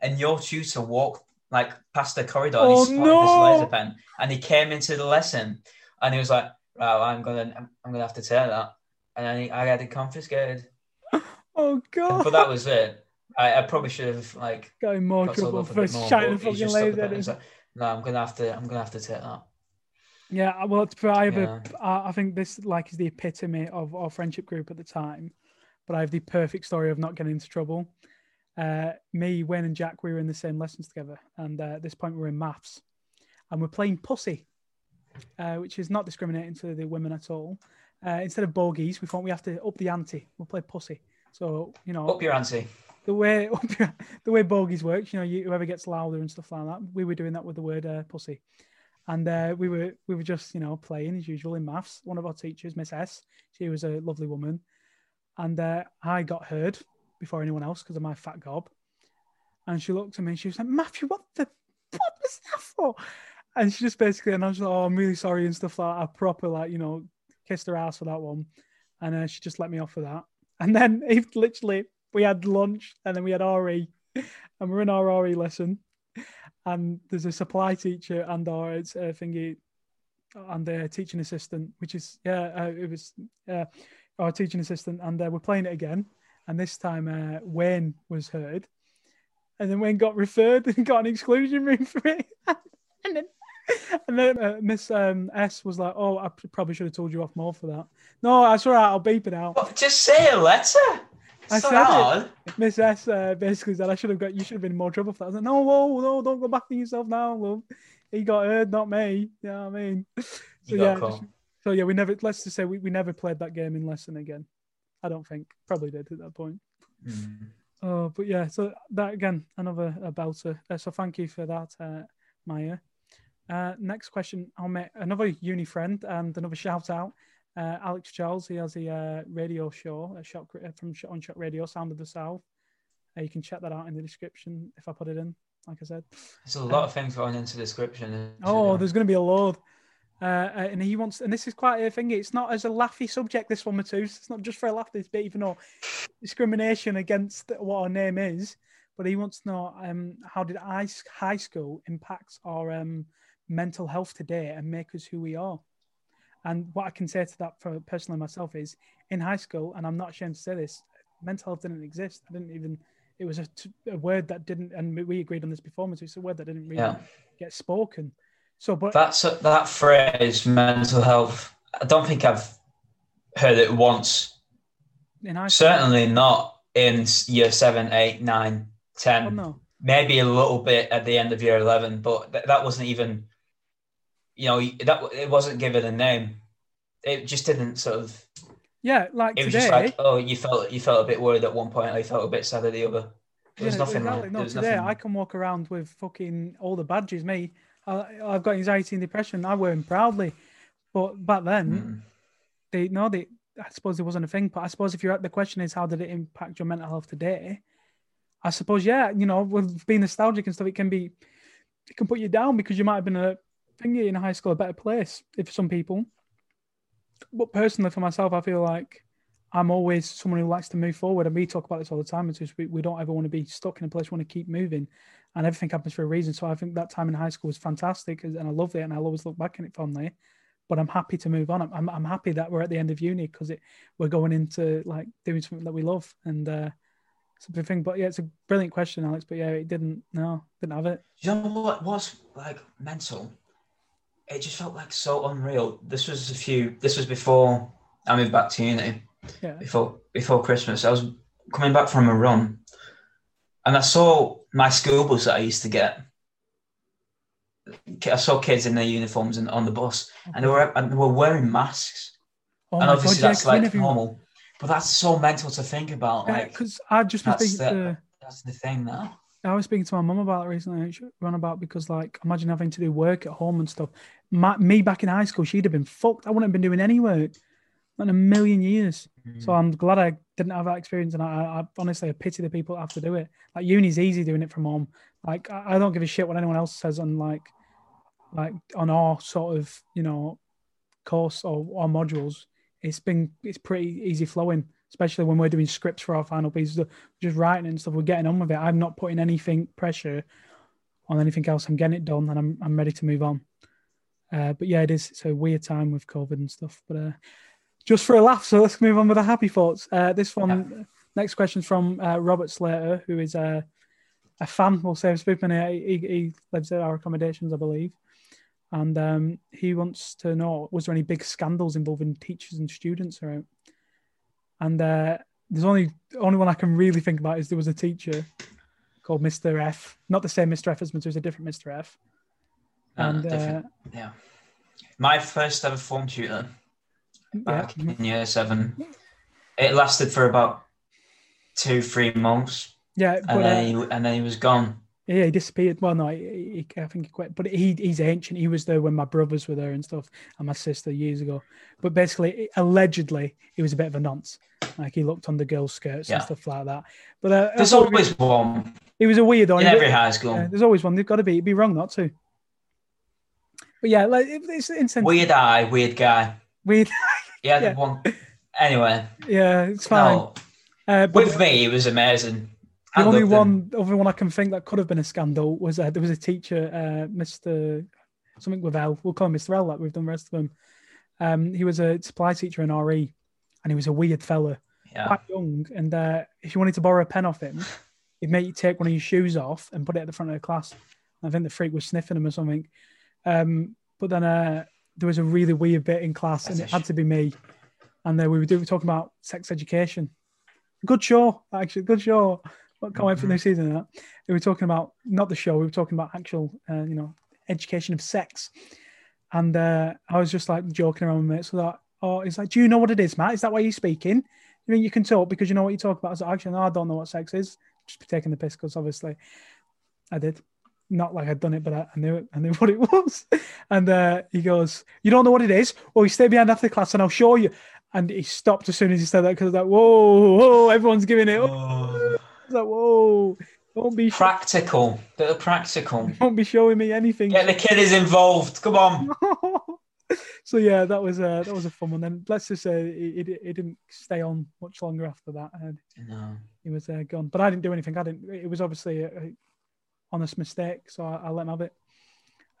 [SPEAKER 2] And your tutor walked like past the corridor and
[SPEAKER 1] Oh,
[SPEAKER 2] he spotted
[SPEAKER 1] no.
[SPEAKER 2] this laser pen. And he came into the lesson and he was like, Right, I'm gonna I'm gonna have to take that. And then I had it confiscated. *laughs*
[SPEAKER 1] Oh God.
[SPEAKER 2] But that was it. I, I probably should have like
[SPEAKER 1] got in more trouble for shining fucking laser.
[SPEAKER 2] with it. like, no, I'm gonna have to. I'm gonna have to take that.
[SPEAKER 1] Yeah, well, it's, I have
[SPEAKER 2] Yeah.
[SPEAKER 1] a, I I think this like is the epitome of our friendship group at the time. But I have the perfect story of not getting into trouble. Uh, me, Wayne, and Jack, we were in the same lessons together, and uh, at this point, we we're in maths, and we're playing pussy, uh, which is not discriminating to the women at all. Uh, instead of bogies, we thought we have to up the ante. We'll play pussy. So you know,
[SPEAKER 2] Up your ante.
[SPEAKER 1] the way *laughs* the way bogies works, you know, you, whoever gets louder and stuff like that. We were doing that with the word uh, pussy, and uh, we were we were just you know playing as usual in maths. One of our teachers, Miss S, she was a lovely woman, and uh, I got heard before anyone else because of my fat gob, and she looked at me and she was like, Matthew, what the what was that for? And she just basically and I was like, oh, I'm really sorry and stuff like that. I proper like you know kissed her ass for that one, and uh, she just let me off for that. And then *laughs* it literally we had lunch and then we had RE *laughs* and we're in our RE lesson and there's a supply teacher and our it's uh, thingy and a teaching assistant which is yeah uh, it was uh, our teaching assistant and uh, we're playing it again and this time uh, Wayne was heard and then Wayne got referred *laughs* and got an exclusion room for it and then *laughs* and then uh, Miss um, S was like, "Oh, I probably should have told you off more for that." No, that's all right. I'll beep it out.
[SPEAKER 2] Just say a letter.
[SPEAKER 1] I
[SPEAKER 2] so
[SPEAKER 1] said it. Miss S uh, basically said I should have got you should have been in more trouble for that. I was like, no, whoa, no, don't go back on yourself now, love. He got heard, not me. You know what I mean? So yeah, just- so yeah, we never. Let's just say we, we never played that game in lesson again. I don't think. Probably did at that point.
[SPEAKER 2] Mm.
[SPEAKER 1] Oh, but yeah, so that again, another a belter. Uh, so thank you for that, uh, Maya. Uh, next question, I'll make another uni friend and another shout out. Uh, Alex Charles, he has a uh, radio show, a shock uh, from on Shock Radio, Sound of the South. Uh, you can check that out in the description if I put it in. Like I said.
[SPEAKER 2] There's a lot of things going into the description.
[SPEAKER 1] Oh,
[SPEAKER 2] there?
[SPEAKER 1] there's going to be a load. Uh, uh, and he wants, and this is quite a thing. It's not as a laughy subject. This one, Matus. It's not just for a laugh. This bit, even though discrimination against what our name is. But he wants to know um, how did high school impact our um, mental health today and make us who we are. And what I can say to that for personally myself is in high school, and I'm not ashamed to say this, mental health didn't exist. I didn't even. It was a, t- a word that didn't, and we agreed on this before. Matus, It's a word that didn't really
[SPEAKER 2] Yeah.
[SPEAKER 1] get spoken. So, but
[SPEAKER 2] That's that phrase, mental health. I don't think I've heard it once.
[SPEAKER 1] in high school,
[SPEAKER 2] Certainly not in year seven, eight, nine, ten.
[SPEAKER 1] well, no.
[SPEAKER 2] Maybe a little bit at the end of year eleven, but th- that wasn't even. You know, that it wasn't given a name. It just didn't sort of.
[SPEAKER 1] Yeah, like
[SPEAKER 2] It was
[SPEAKER 1] today.
[SPEAKER 2] just like, oh, you felt you felt a bit worried at one point, or you felt a bit sad at the other. There was
[SPEAKER 1] yeah,
[SPEAKER 2] nothing
[SPEAKER 1] exactly.
[SPEAKER 2] like
[SPEAKER 1] No, today
[SPEAKER 2] nothing.
[SPEAKER 1] I can walk around with fucking all the badges. Me, I, I've got anxiety and depression. I wear them proudly. But back then,
[SPEAKER 2] Mm.
[SPEAKER 1] they no, they. I suppose there wasn't a thing. But I suppose if you're at the question is how did it impact your mental health today? I suppose yeah, you know, with being nostalgic and stuff, it can be, it can put you down because you might have been a thingy in high school a better place if some people. But personally, for myself, I feel like I'm always someone who likes to move forward, and we talk about this all the time. It's just we, we don't ever want to be stuck in a place. We want to keep moving, and everything happens for a reason. So I think that time in high school was fantastic, and I loved it, and I'll always look back on it fondly. But I'm happy to move on. I'm I'm, I'm happy that we're at the end of uni because it we're going into like doing something that we love, and uh, big thing. But yeah, it's a brilliant question, Alex. But yeah, it didn't. No, didn't have it.
[SPEAKER 2] You know what was like mental? It just felt like so unreal. This was a few. This was before I moved back to uni.
[SPEAKER 1] Yeah,
[SPEAKER 2] Before before Christmas, I was coming back from a run, and I saw my school bus that I used to get. I saw kids in their uniforms and on the bus, and they were and they were wearing masks.
[SPEAKER 1] Oh
[SPEAKER 2] and obviously
[SPEAKER 1] God, yeah,
[SPEAKER 2] that's like
[SPEAKER 1] even-
[SPEAKER 2] normal, but that's so mental to think about.
[SPEAKER 1] Yeah,
[SPEAKER 2] Like
[SPEAKER 1] because I've just
[SPEAKER 2] that's the,
[SPEAKER 1] to.
[SPEAKER 2] that's the thing now.
[SPEAKER 1] I was speaking to my mum about it recently. Run about because, like, imagine having to do work at home and stuff. My, me back in high school, she'd have been fucked. I wouldn't have been doing any work, in a million years. So
[SPEAKER 2] Mm.
[SPEAKER 1] I'm glad I didn't have that experience, and I, I honestly I pity the people that have to do it. Like uni's easy doing it from home. Like I, I don't give a shit what anyone else says on like, like on our sort of you know, course or, or modules. It's been it's pretty easy flowing, especially when we're doing scripts for our final pieces. Just writing and stuff. We're getting on with it. I'm not putting anything pressure on anything else. I'm getting it done, and I'm I'm ready to move on. Uh, but yeah, it is. It's a weird time with COVID and stuff. But uh, just for a laugh, so let's move on with the happy thoughts. Uh, this one, next question is from uh, Robert Slater, who is a a fan. We'll say of Spoopman. He, he, he lives at our accommodations, I believe, and um, he wants to know: was there any big scandals involving teachers and students around? And uh, there's only only one I can really think about is there was a teacher called Mr. F, not the same Mr. F as Mr. It was a different Mr. F.
[SPEAKER 2] Uh,
[SPEAKER 1] And uh.
[SPEAKER 2] Yeah. My first ever form tutor
[SPEAKER 1] yeah,
[SPEAKER 2] back in year seven. It lasted for about two, three months,
[SPEAKER 1] yeah,
[SPEAKER 2] and
[SPEAKER 1] but
[SPEAKER 2] then
[SPEAKER 1] uh,
[SPEAKER 2] he and then he was gone.
[SPEAKER 1] Yeah, he disappeared. Well, no, he, he, I think he quit. But he he's ancient. He was there when my brothers were there and stuff, and my sister years ago. But basically, allegedly, he was a bit of a nonce. Like he looked on the girls' skirts and stuff like that. But uh,
[SPEAKER 2] There's always one
[SPEAKER 1] he was a weirdo.
[SPEAKER 2] in every high school.
[SPEAKER 1] yeah, there's always one. They've got to be. It'd be wrong not to. But yeah, like it's insane.
[SPEAKER 2] Weird eye, weird guy.
[SPEAKER 1] Weird.
[SPEAKER 2] Yeah, *laughs*
[SPEAKER 1] Yeah.
[SPEAKER 2] one. Anyway,
[SPEAKER 1] yeah, it's fine.
[SPEAKER 2] no.
[SPEAKER 1] Uh, but
[SPEAKER 2] With me, he was amazing.
[SPEAKER 1] The
[SPEAKER 2] I
[SPEAKER 1] only one, the only one I can think that could have been a scandal was uh, there was a teacher, uh, Mr. something with L. We'll call him Mr. L. Like we've done the rest of them. Um, he was a supply teacher in RE, and he was a weird fella,
[SPEAKER 2] Yeah.
[SPEAKER 1] quite young. And uh, if you wanted to borrow a pen off him, *laughs* he'd make you take one of your shoes off and put it at the front of the class. I think the freak was sniffing him or something. Um, but then uh, there was a really weird bit in class, and it
[SPEAKER 2] That's
[SPEAKER 1] had to be me. And uh, we were doing, talking about sex education Good show, actually. Good show. But can't wait for the new season that. We were talking about not the show. We were talking about actual, uh, you know, education of sex. And uh, I was just like joking around with mates. So that, oh, it's like, do you know what it is, Matt? Is that why you're speaking? You mean you can talk because you know what you talk about? I was like, actually, no, I don't know what sex is. Just taking the piss because obviously I did. Not like I'd done it, but I, I knew it. I knew *laughs* what it was. And uh, he goes, "You don't know what it is? Well, you stay behind after class, and I'll show you." And he stopped as soon as he said that because like, "Whoa, whoa!" Everyone's giving it. Oh, like, "Whoa!" Don't be,
[SPEAKER 2] practical, bit of practical. *laughs*
[SPEAKER 1] don't be showing me anything.
[SPEAKER 2] Get the kiddies involved. Come on. *laughs*
[SPEAKER 1] so yeah, that was uh, that was a fun one. Then let's just say it, it, it didn't stay on much longer after that, and
[SPEAKER 2] No.
[SPEAKER 1] he was uh, gone. But I didn't do anything. I didn't. It was obviously a, a honest mistake, so I, I let him have it.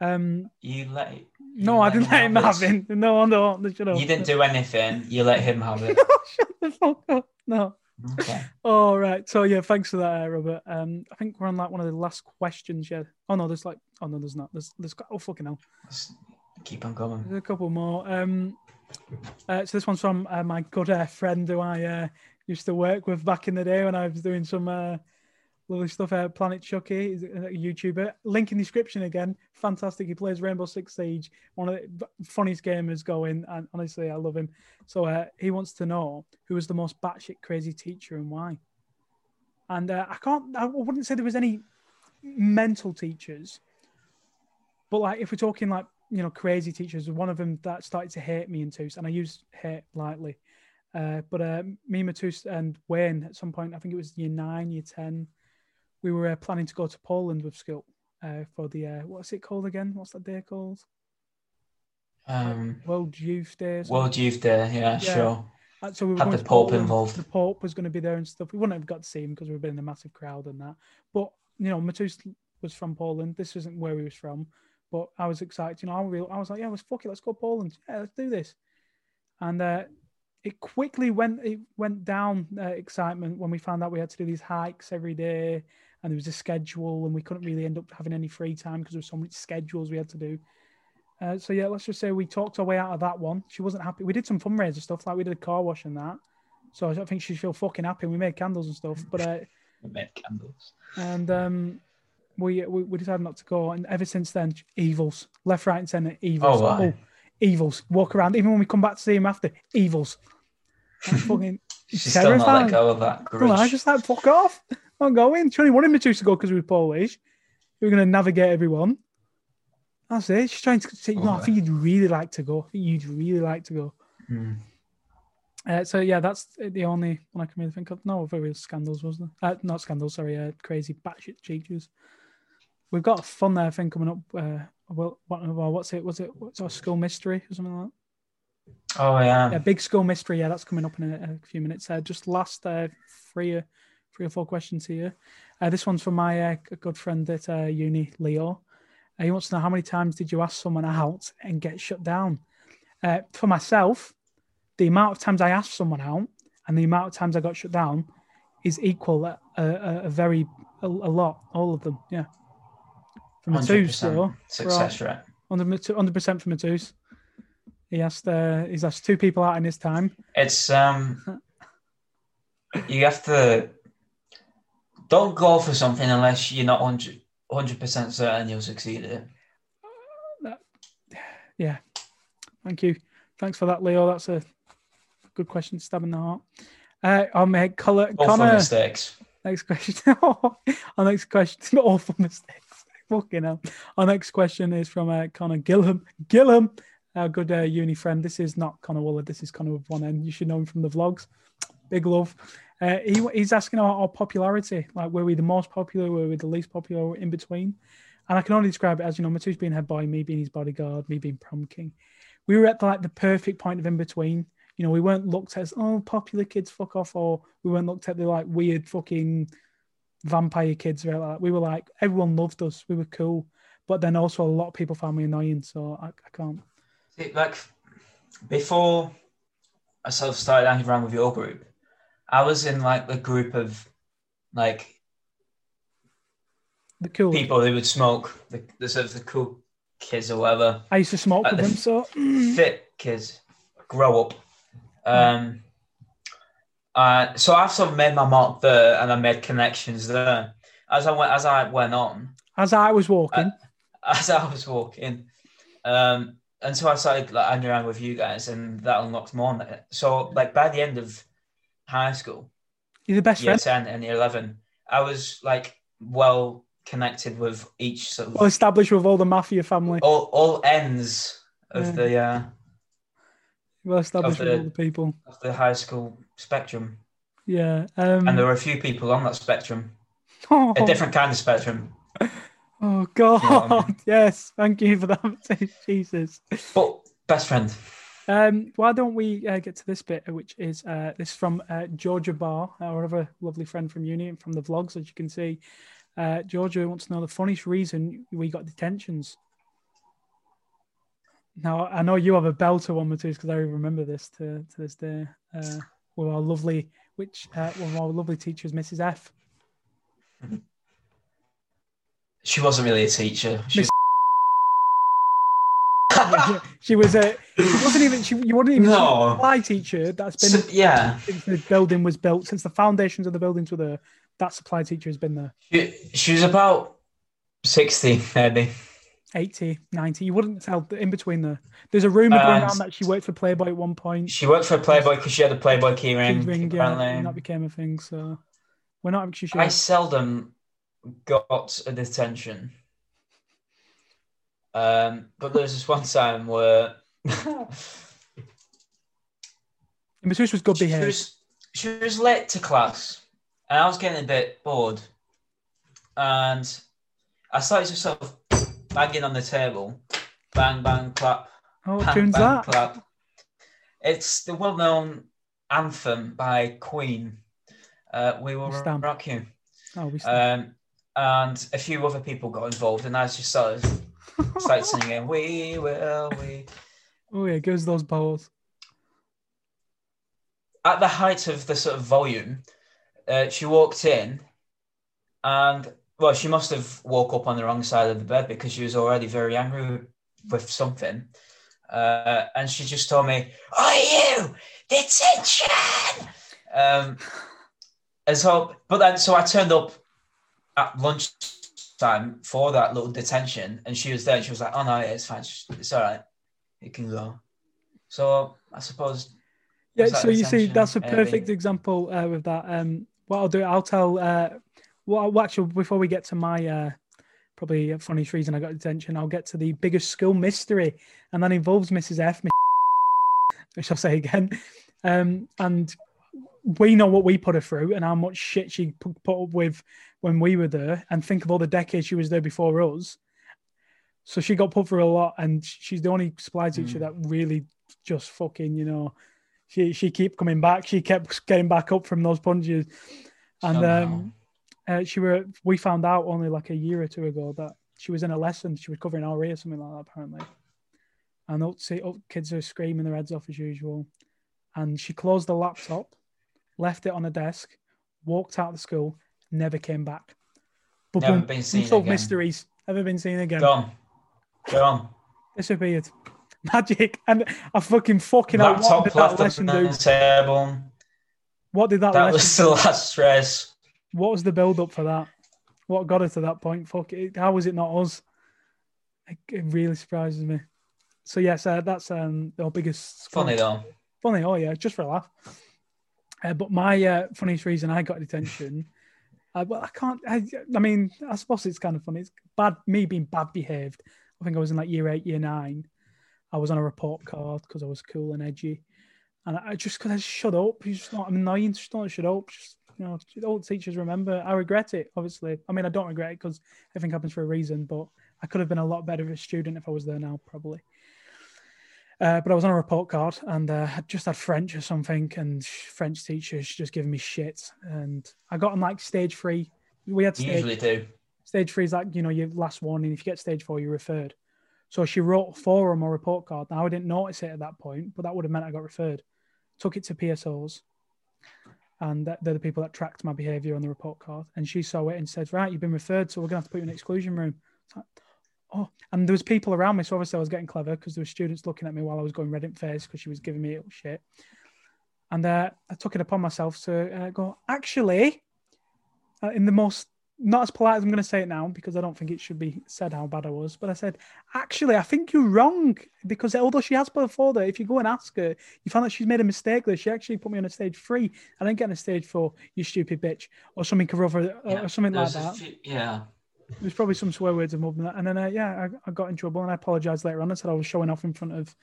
[SPEAKER 1] Um,
[SPEAKER 2] You let. you
[SPEAKER 1] no, I didn't let him have
[SPEAKER 2] it.
[SPEAKER 1] it. No, no, shut up.
[SPEAKER 2] You didn't do anything. You let him have it. *laughs*
[SPEAKER 1] shut the fuck up. No.
[SPEAKER 2] Okay.
[SPEAKER 1] All right. So yeah, thanks for that, uh, Robert. Um, I think we're on like one of the last questions. Yeah. Oh no, there's like. Oh no, there's not. There's there's. Oh fucking hell.
[SPEAKER 2] Let's keep on going.
[SPEAKER 1] There's a couple more. Um, uh, so this one's from uh, my good uh, friend who I uh, used to work with back in the day when I was doing some uh, lovely stuff. Uh, Planet Chucky, is a YouTuber. Link in the description again. Fantastic. He plays Rainbow Six Siege, one of the funniest gamers going. And honestly, I love him. So uh, he wants to know who was the most batshit crazy teacher and why. And uh, I can't. I wouldn't say there was any mental teachers, but like if we're talking like you know crazy teachers, one of them that started to hate me in twos, and I use hate lightly. Uh, but uh, me, Matus, and Wayne at some point, I think it was year nine, year ten, we were uh, planning to go to Poland with school uh, for the uh, what's it called again? What's that day called?
[SPEAKER 2] Um,
[SPEAKER 1] World Youth Day.
[SPEAKER 2] World Youth Day. Yeah,
[SPEAKER 1] Yeah.
[SPEAKER 2] sure.
[SPEAKER 1] Uh, So we were
[SPEAKER 2] Had the Pope
[SPEAKER 1] Poland.
[SPEAKER 2] involved.
[SPEAKER 1] The Pope was going to be there and stuff. We wouldn't have got to see him because we've been in a massive crowd and that. But you know, Matus was from Poland. This isn't where he was from, but I was excited. You know, I, I was like, yeah, let's fuck it, let's go Poland. Yeah, let's do this. And uh, it quickly went it went down uh, excitement when we found out we had to do these hikes every day, and there was a schedule, and we couldn't really end up having any free time because there was so many schedules we had to do. Uh, so yeah, let's just say we talked our way out of that one. She wasn't happy. We did some fundraiser stuff, like we did a car wash and that. So I think she's feel fucking happy. We made candles and stuff, but uh, *laughs*
[SPEAKER 2] We made candles.
[SPEAKER 1] and um, we, we we decided not to go. And ever since then, evils, left, right, and centre, evils.
[SPEAKER 2] Oh, why?
[SPEAKER 1] evils. Walk around. Even when we come back to see him after, evils. *laughs* That's fucking
[SPEAKER 2] She's still not let go of that
[SPEAKER 1] Well, I just like fuck off. *laughs* Going. She only wanted me to to go because we were Polish. We were going to navigate everyone. That's it. She's trying to say, no, I think you'd really like to go. I think you'd really like to go.
[SPEAKER 2] Mm.
[SPEAKER 1] Uh, so yeah, that's the only one I can really think of. No other real scandals, was there? Uh, not scandals, sorry. Uh, crazy batshit teachers. We've got a fun uh, thing coming up. Uh, well, what, well, what's it? Was it? What's our school mystery or something like that?
[SPEAKER 2] Oh yeah.
[SPEAKER 1] Yeah, big school mystery. Yeah, that's coming up in a, a few minutes. Uh, just last uh, three, uh, three or four questions here. Uh, this one's from my uh, good friend at uh, uni, Leo. Uh, he wants to know how many times did you ask someone out and get shut down? Uh, for myself, the amount of times I asked someone out and the amount of times I got shut down is equal. A, a, a very a, a lot, all of them. Yeah. For Matus, though,
[SPEAKER 2] 100% success rate.
[SPEAKER 1] 100 percent from for Matus. He asked. Uh, he's asked two people out in his time.
[SPEAKER 2] It's um, *laughs* you have to don't go for something unless you're not 100 percent certain you'll succeed at it. *sighs*
[SPEAKER 1] Yeah. Thank you. Thanks for that, Leo. That's a good question stab in the heart. Uh, I'll make color,
[SPEAKER 2] All for
[SPEAKER 1] Connor.
[SPEAKER 2] mistakes.
[SPEAKER 1] Next question. *laughs* Our next question. All *laughs* Awful mistakes. *laughs* Fucking hell. Our next question is from uh, Connor Gilham. Gilham, our good uh, uni friend. This is not Connor Waller. This is Connor with one N. You should know him from the vlogs. Big love. Uh, he, he's asking about our popularity. Like, were we the most popular? Were we the least popular? In between? And I can only describe it as, you know, Matus being head boy, me being his bodyguard, me being prom king. We were at the, like the perfect point of in between. You know, we weren't looked at as, oh, popular kids, fuck off, or we weren't looked at the like weird fucking vampire kids. Right? Like, we were like, everyone loved us. We were cool. But then also a lot of people found me annoying. So I, I can't.
[SPEAKER 2] See, like before I sort of started hanging around with your group, I was in like the group of like
[SPEAKER 1] The cool.
[SPEAKER 2] people who would smoke, the, the sort of the cool kids or whatever,
[SPEAKER 1] I used to smoke
[SPEAKER 2] Like
[SPEAKER 1] with
[SPEAKER 2] the
[SPEAKER 1] them. So
[SPEAKER 2] fit kids, grow up. Um, Uh, so I've sort of made my mark there, and I made connections there. As I went, as I went on,
[SPEAKER 1] As I was walking, *laughs*
[SPEAKER 2] as I was walking, um, and so I started like hanging around with you guys, and that unlocked more. So like by the end of high school,
[SPEAKER 1] you're the best
[SPEAKER 2] year
[SPEAKER 1] friend.
[SPEAKER 2] ten and year eleven, I was like well connected with each sort of
[SPEAKER 1] Well established with all the mafia family.
[SPEAKER 2] all, all ends of
[SPEAKER 1] Yeah.
[SPEAKER 2] the uh,
[SPEAKER 1] Well established
[SPEAKER 2] of
[SPEAKER 1] with all the people.
[SPEAKER 2] of the high school spectrum,
[SPEAKER 1] Yeah. Um,
[SPEAKER 2] and there were a few people on that spectrum,
[SPEAKER 1] oh,
[SPEAKER 2] a different kind of spectrum.
[SPEAKER 1] oh God.
[SPEAKER 2] You know I mean? *laughs*
[SPEAKER 1] Yes. Thank you for that. *laughs* Jesus.
[SPEAKER 2] But best friend,
[SPEAKER 1] Um, why don't we uh, get to this bit, which is uh, this is from uh, Georgia Barr, our other lovely friend from uni and from the vlogs, as you can see. Uh, Georgia wants to know the funniest reason we got detentions. Now, I know you have a belter one, Matthias, because I remember this to, to this day. Uh, with our lovely, which uh, one of our lovely teachers, Mrs. F.
[SPEAKER 2] she wasn't really a teacher. She *laughs*
[SPEAKER 1] she was a, she wasn't even, she, you wouldn't even
[SPEAKER 2] No.
[SPEAKER 1] supply teacher that's been
[SPEAKER 2] so- yeah,
[SPEAKER 1] since the building was built, since the foundations of the buildings were there, that supply teacher has been there.
[SPEAKER 2] she, she was about sixty, maybe.
[SPEAKER 1] 80, 90. You wouldn't tell in between there. There's a rumor going
[SPEAKER 2] Uh,
[SPEAKER 1] around that she worked for Playboy at one point.
[SPEAKER 2] She worked for Playboy because she had a Playboy keyring.
[SPEAKER 1] Ring, yeah, and that became a thing. So we're not actually sure.
[SPEAKER 2] I seldom got a detention. Um, but there was this one time where *laughs*
[SPEAKER 1] Masseuse was good
[SPEAKER 2] she
[SPEAKER 1] behaved.
[SPEAKER 2] was she was late to class, and I was getting a bit bored, and I started to sort of banging on the table, bang bang clap,
[SPEAKER 1] Oh, what
[SPEAKER 2] bang
[SPEAKER 1] tune's
[SPEAKER 2] bang
[SPEAKER 1] that?
[SPEAKER 2] clap. It's the well-known anthem by Queen. Uh, we will
[SPEAKER 1] We
[SPEAKER 2] rock you.
[SPEAKER 1] Oh, we stand.
[SPEAKER 2] Um, and a few other people got involved, and I just sort of started singing, "We will, we."
[SPEAKER 1] oh, yeah, gives those balls.
[SPEAKER 2] At the height of the sort of volume, uh, she walked in, and well, she must have woke up on the wrong side of the bed because she was already very angry with something, uh, and she just told me, "Are you detention?" Um, and so, but then, so I turned up at lunchtime for that little detention, and she was there. And she was like, "Oh no, it's fine. It's, all right. You can go." So I suppose.
[SPEAKER 1] Yeah, so you see, that's a
[SPEAKER 2] maybe?
[SPEAKER 1] perfect example uh, with that. Um, what I'll do, I'll tell. Uh, well, well, actually, before we get to my uh, probably funniest reason I got detention, I'll get to the biggest school mystery, and that involves Mrs. F, which *laughs* I'll say again. Um, and we know what we put her through and how much shit she put, put up with when we were there, and think of all the decades she was there before us. So she got put through a lot, and she's the only supply teacher
[SPEAKER 2] Mm.
[SPEAKER 1] that really just fucking, you know, she she kept coming back. She kept getting back up from those punches, and
[SPEAKER 2] somehow-
[SPEAKER 1] um, uh, she were. We found out only like a year or two ago that she was in a lesson. She was covering RE or something like that, apparently. And up, see, up, kids are screaming their heads off as usual. And she closed the laptop, left it on a desk, walked out of the school, never came back. But
[SPEAKER 2] Never
[SPEAKER 1] boom,
[SPEAKER 2] been seen again.
[SPEAKER 1] mysteries, never been seen again.
[SPEAKER 2] Gone. Gone.
[SPEAKER 1] Disappeared. *laughs* Magic. And I fucking fucking hell, what did that
[SPEAKER 2] left
[SPEAKER 1] lesson do?
[SPEAKER 2] table.
[SPEAKER 1] What did that,
[SPEAKER 2] That
[SPEAKER 1] lesson
[SPEAKER 2] was the last stress.
[SPEAKER 1] What was the build up for that? What got her to that point? Fuck it. How was it not us? It, it really surprises me. So yes, uh, that's um our biggest
[SPEAKER 2] Funny though.
[SPEAKER 1] funny. Oh yeah, just for a laugh. Uh, but my uh, funniest reason I got detention, *laughs* uh, well, I can't. I, I mean, I suppose it's kind of funny. It's bad. Me being bad behaved. I think I was in like year eight, year nine. I was on a report card because I was cool and edgy, and I just I shut up. You just not. Annoying. Just don't shut up. Just you know, all teachers remember. I regret it. Obviously, I mean, I don't regret it because everything happens for a reason. But I could have been a lot better of a student if I was there now, probably. Uh, but I was on a report card and uh, had just had French or something, and French teachers just giving me shit. And I got on like stage three. We had stage
[SPEAKER 2] usually do.
[SPEAKER 1] stage three is like you know your last warning. If you get stage four, you're referred. So she wrote four on my report card. Now I didn't notice it at that point, but that would have meant I got referred. Took it to PSOs, and they're the people that tracked my behaviour on the report card. And she saw it and said, "Right, you've been referred, so we're gonna have to put you in exclusion room." Like, oh, and there was people around me, so obviously I was getting clever because there were students looking at me while I was going red in face because she was giving me shit. And uh, I took it upon myself to uh, go, actually, uh, in the most, not as polite as I'm going to say it now, because I don't think it should be said how bad I was, but I said, actually, I think you're wrong. Because although she has before that, if you go and ask her, you find that she's made a mistake there. She actually put me on a stage three. I didn't get on a stage four, you stupid bitch, or something or, other,
[SPEAKER 2] Yeah,
[SPEAKER 1] or something like that.
[SPEAKER 2] few- yeah.
[SPEAKER 1] There's probably some swear words involved in that. And then, uh, yeah, I, I got in trouble and I apologized later on. I said I was showing off in front of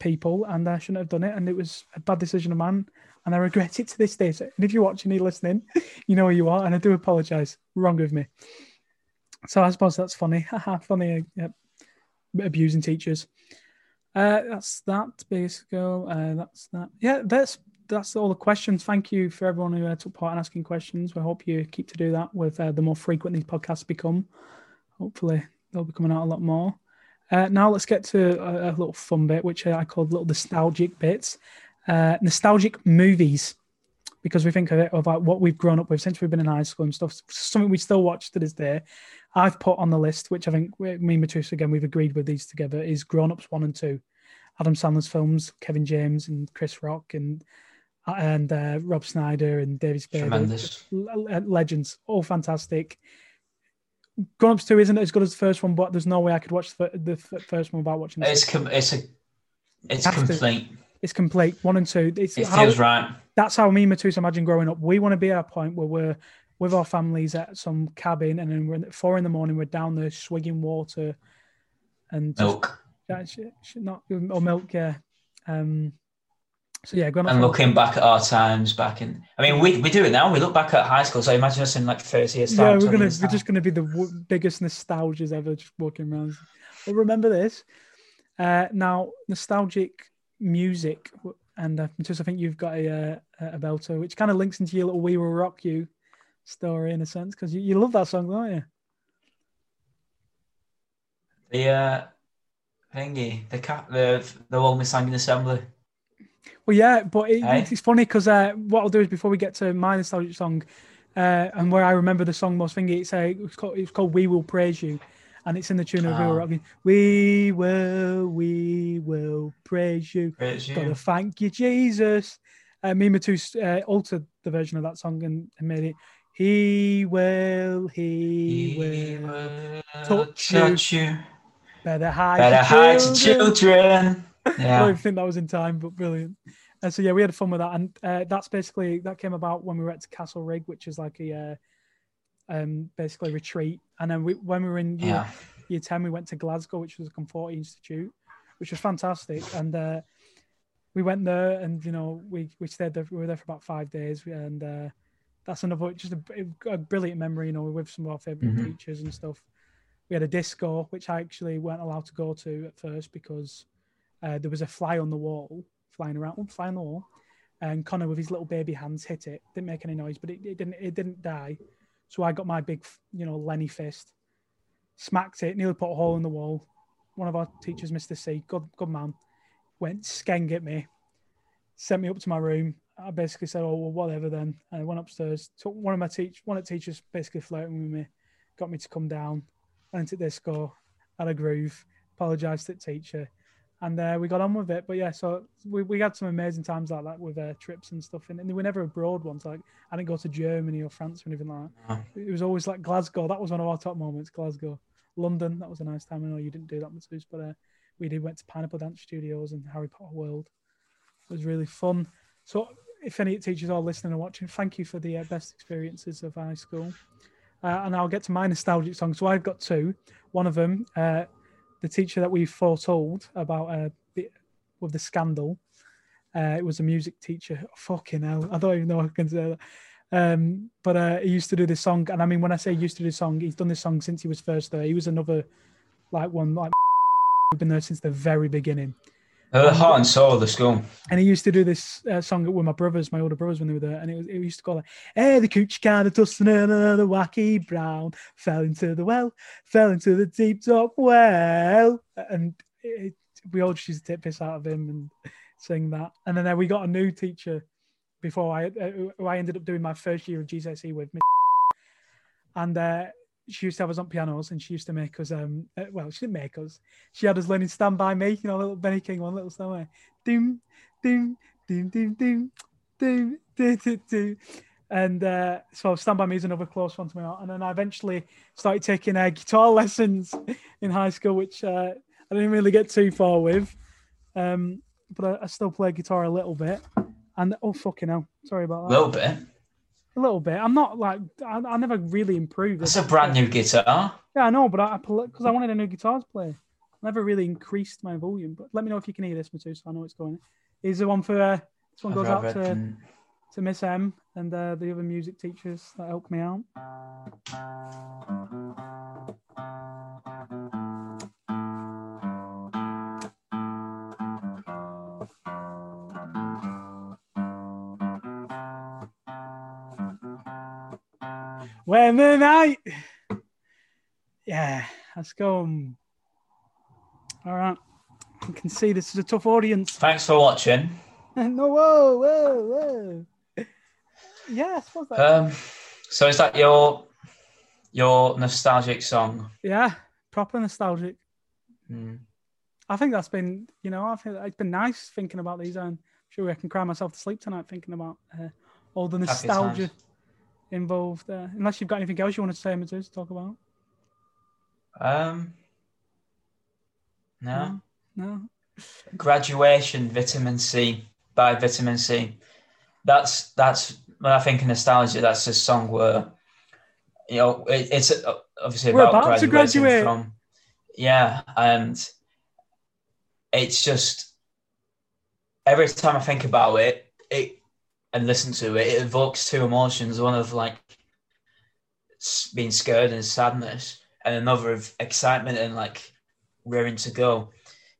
[SPEAKER 1] people and I shouldn't have done it. And it was a bad decision of mine. And I regret it to this day. So, and if you're watching, you're listening, *laughs* you know who you are. And I do apologize. Wrong of me. So I suppose that's funny. *laughs* Funny. Uh, yep. Abusing teachers. Uh, that's that, basically. Uh, that's that. Yeah, that's that's all the questions. Thank you for everyone who uh, took part in asking questions. We hope you keep to do that with uh, the more frequent these podcasts become. Hopefully, they'll be coming out a lot more. Uh, now let's get to a, a little fun bit, which I call little nostalgic bits. Uh, nostalgic movies, because we think of it of like what we've grown up with since we've been in high school and stuff. Something we still watch to this day. I've put on the list, which I think we- me and Matus again we've agreed with these together, is Grown Ups one and two. Adam Sandler's films, Kevin James and Chris Rock and and uh, Rob Schneider and David Spade. L- legends, all fantastic. Grown Ups 2 isn't as good as the first one, but there's no way I could watch the, the first one without watching
[SPEAKER 2] It's com- it's a it's complete.
[SPEAKER 1] It's complete. One and two. It's
[SPEAKER 2] It
[SPEAKER 1] how-
[SPEAKER 2] feels right.
[SPEAKER 1] that's how me and Matus imagine growing up. We want to be at a point where we're with our families at some cabin and then we're at four in the morning, we're down there swigging water and just,
[SPEAKER 2] Milk.
[SPEAKER 1] sh- sh- not or milk, yeah. Um, so yeah,
[SPEAKER 2] And looking back at our times back in, I mean, we, we do it now. We look back at high school. So imagine us in like 30 years time.
[SPEAKER 1] yeah, we're gonna we're
[SPEAKER 2] time.
[SPEAKER 1] just gonna be the w- biggest nostalgias ever, just walking around. But remember this. Uh, now, nostalgic music, and uh, Matus, I think you've got a uh, a belter, which kind of links into your little "We Will Rock You" story in a sense, because you, you love that song, don't you?
[SPEAKER 2] the uh, thingy, the cap, the the one we sang in assembly.
[SPEAKER 1] Well, yeah, but it,
[SPEAKER 2] Eh?
[SPEAKER 1] it's funny because uh, what I'll do is before we get to my nostalgic song, uh, and where I remember the song most thingy, it's, uh, it's called it's called "We Will Praise You," and it's in the tune of "We Will. Rock You." We will, we will praise you.
[SPEAKER 2] Praise you.
[SPEAKER 1] Gotta thank you, Jesus. Uh, me and uh, altered the version of that song and, and made it. He will, he,
[SPEAKER 2] He
[SPEAKER 1] will.
[SPEAKER 2] will
[SPEAKER 1] touch you.
[SPEAKER 2] touch you.
[SPEAKER 1] Better hide,
[SPEAKER 2] Better
[SPEAKER 1] your
[SPEAKER 2] hide to
[SPEAKER 1] children.
[SPEAKER 2] Children. *laughs*
[SPEAKER 1] I don't even think that was in time, but brilliant. And so yeah, we had fun with that, and uh, that's basically that came about when we were at Castlerigg, which is like a uh, um, basically retreat. And then we, when we were in year,
[SPEAKER 2] Yeah.
[SPEAKER 1] year ten, we went to Glasgow, which was a Conforti Institute, which was fantastic. And uh, we went there, and you know, we we stayed there. We were there for about five days, and uh, that's another just a, a brilliant memory. You know, with some of our favorite
[SPEAKER 2] Mhm.
[SPEAKER 1] teachers and stuff. We had a disco, which I actually weren't allowed to go to at first because uh, there was a fly on the wall flying around, oh, fly on the wall, and Connor with his little baby hands hit it. Didn't make any noise, but it, it didn't it didn't die. So I got my big, you know, Lenny fist, smacked it, nearly put a hole in the wall. One of our teachers, Mr. C, good good man, went skeng at me, sent me up to my room. I basically said, "Oh well, whatever." Then and I went upstairs. Took one of my teach one of the teachers basically flirting with me, got me to come down. Went to disco, had a groove, apologised to the teacher, and uh, we got on with it. But yeah, so we, we had some amazing times like that with uh, trips and stuff, and, and they were never abroad ones. Like I didn't go to Germany or France or anything like that.
[SPEAKER 2] No.
[SPEAKER 1] It was always like Glasgow. That was one of our top moments. Glasgow, London. That was a nice time. I know you didn't do that, Matus, but uh, we did went to Pineapple Dance Studios and Harry Potter World. It was really fun. So if any teachers are listening and watching, thank you for the uh, best experiences of high school. Uh, and I'll get to my nostalgic song. So I've got two. One of them, uh, the teacher that we foretold about uh, the, with the scandal. Uh, it was a music teacher. Fucking hell, I don't even know I can say that. Um, but uh, he used to do this song, and I mean, when I say used to do this song, he's done this song since he was first there. He was another like one like *laughs* been there since the very beginning.
[SPEAKER 2] They're the heart and soul of the school.
[SPEAKER 1] And he used to do this uh, song with my brothers, my older brothers, when they were there. And it, was, it used to go like, Hey, the cooch kind of dusting and the wacky brown fell into the well, fell into the deep dark well. And it, we all just used to take piss out of him and sing that. And then uh, we got a new teacher before I, uh, who I ended up doing my first year of GCSE with. Miss And uh, she used to have us on pianos and she used to make us, um, uh, well, she didn't make us. She had us learning Stand By Me, you know, little Benny King one, little By. Doom, doom, doom, doom, doom, doom, doom, doom, doom. And uh, so Stand By Me is another close one to my heart. And then I eventually started taking uh, guitar lessons in high school, which uh, I didn't really get too far with. Um, but I, I still play guitar a little bit. And oh, fucking hell. Sorry about that A
[SPEAKER 2] little bit.
[SPEAKER 1] A little bit. I'm not like, I, I never really improved.
[SPEAKER 2] That's a brand new guitar.
[SPEAKER 1] Yeah, I know, but I because I wanted a new guitar to play. Never really increased my volume. But let me know if you can hear this, Matu, so I know it's going. Is the one for uh, this one goes out to,
[SPEAKER 2] mm.
[SPEAKER 1] to Miss M and uh, the other music teachers that helped me out. When the night, yeah, let's go. All right, you can see this is a tough audience.
[SPEAKER 2] Thanks for watching. *laughs*
[SPEAKER 1] no, whoa, whoa, whoa. Yeah, I suppose that.
[SPEAKER 2] Um, so is that your your nostalgic song?
[SPEAKER 1] yeah, proper nostalgic.
[SPEAKER 2] Mm.
[SPEAKER 1] I think that's been, you know, I think it's been nice thinking about these. I'm sure I can cry myself to sleep tonight thinking about uh, all the nostalgia. Involved. Uh, unless you've got anything else you want to say, Matthias, to talk about.
[SPEAKER 2] Um, no.
[SPEAKER 1] No.
[SPEAKER 2] Graduation, Vitamin C by Vitamin C. That's that's when I think of nostalgia. That's a song where you know it, it's obviously
[SPEAKER 1] We're
[SPEAKER 2] about,
[SPEAKER 1] about to
[SPEAKER 2] graduating
[SPEAKER 1] graduate.
[SPEAKER 2] from. Yeah, and it's just every time I think about it, it and listen to it, it evokes two emotions. One of like being scared and sadness, and another of excitement and like rearing to go.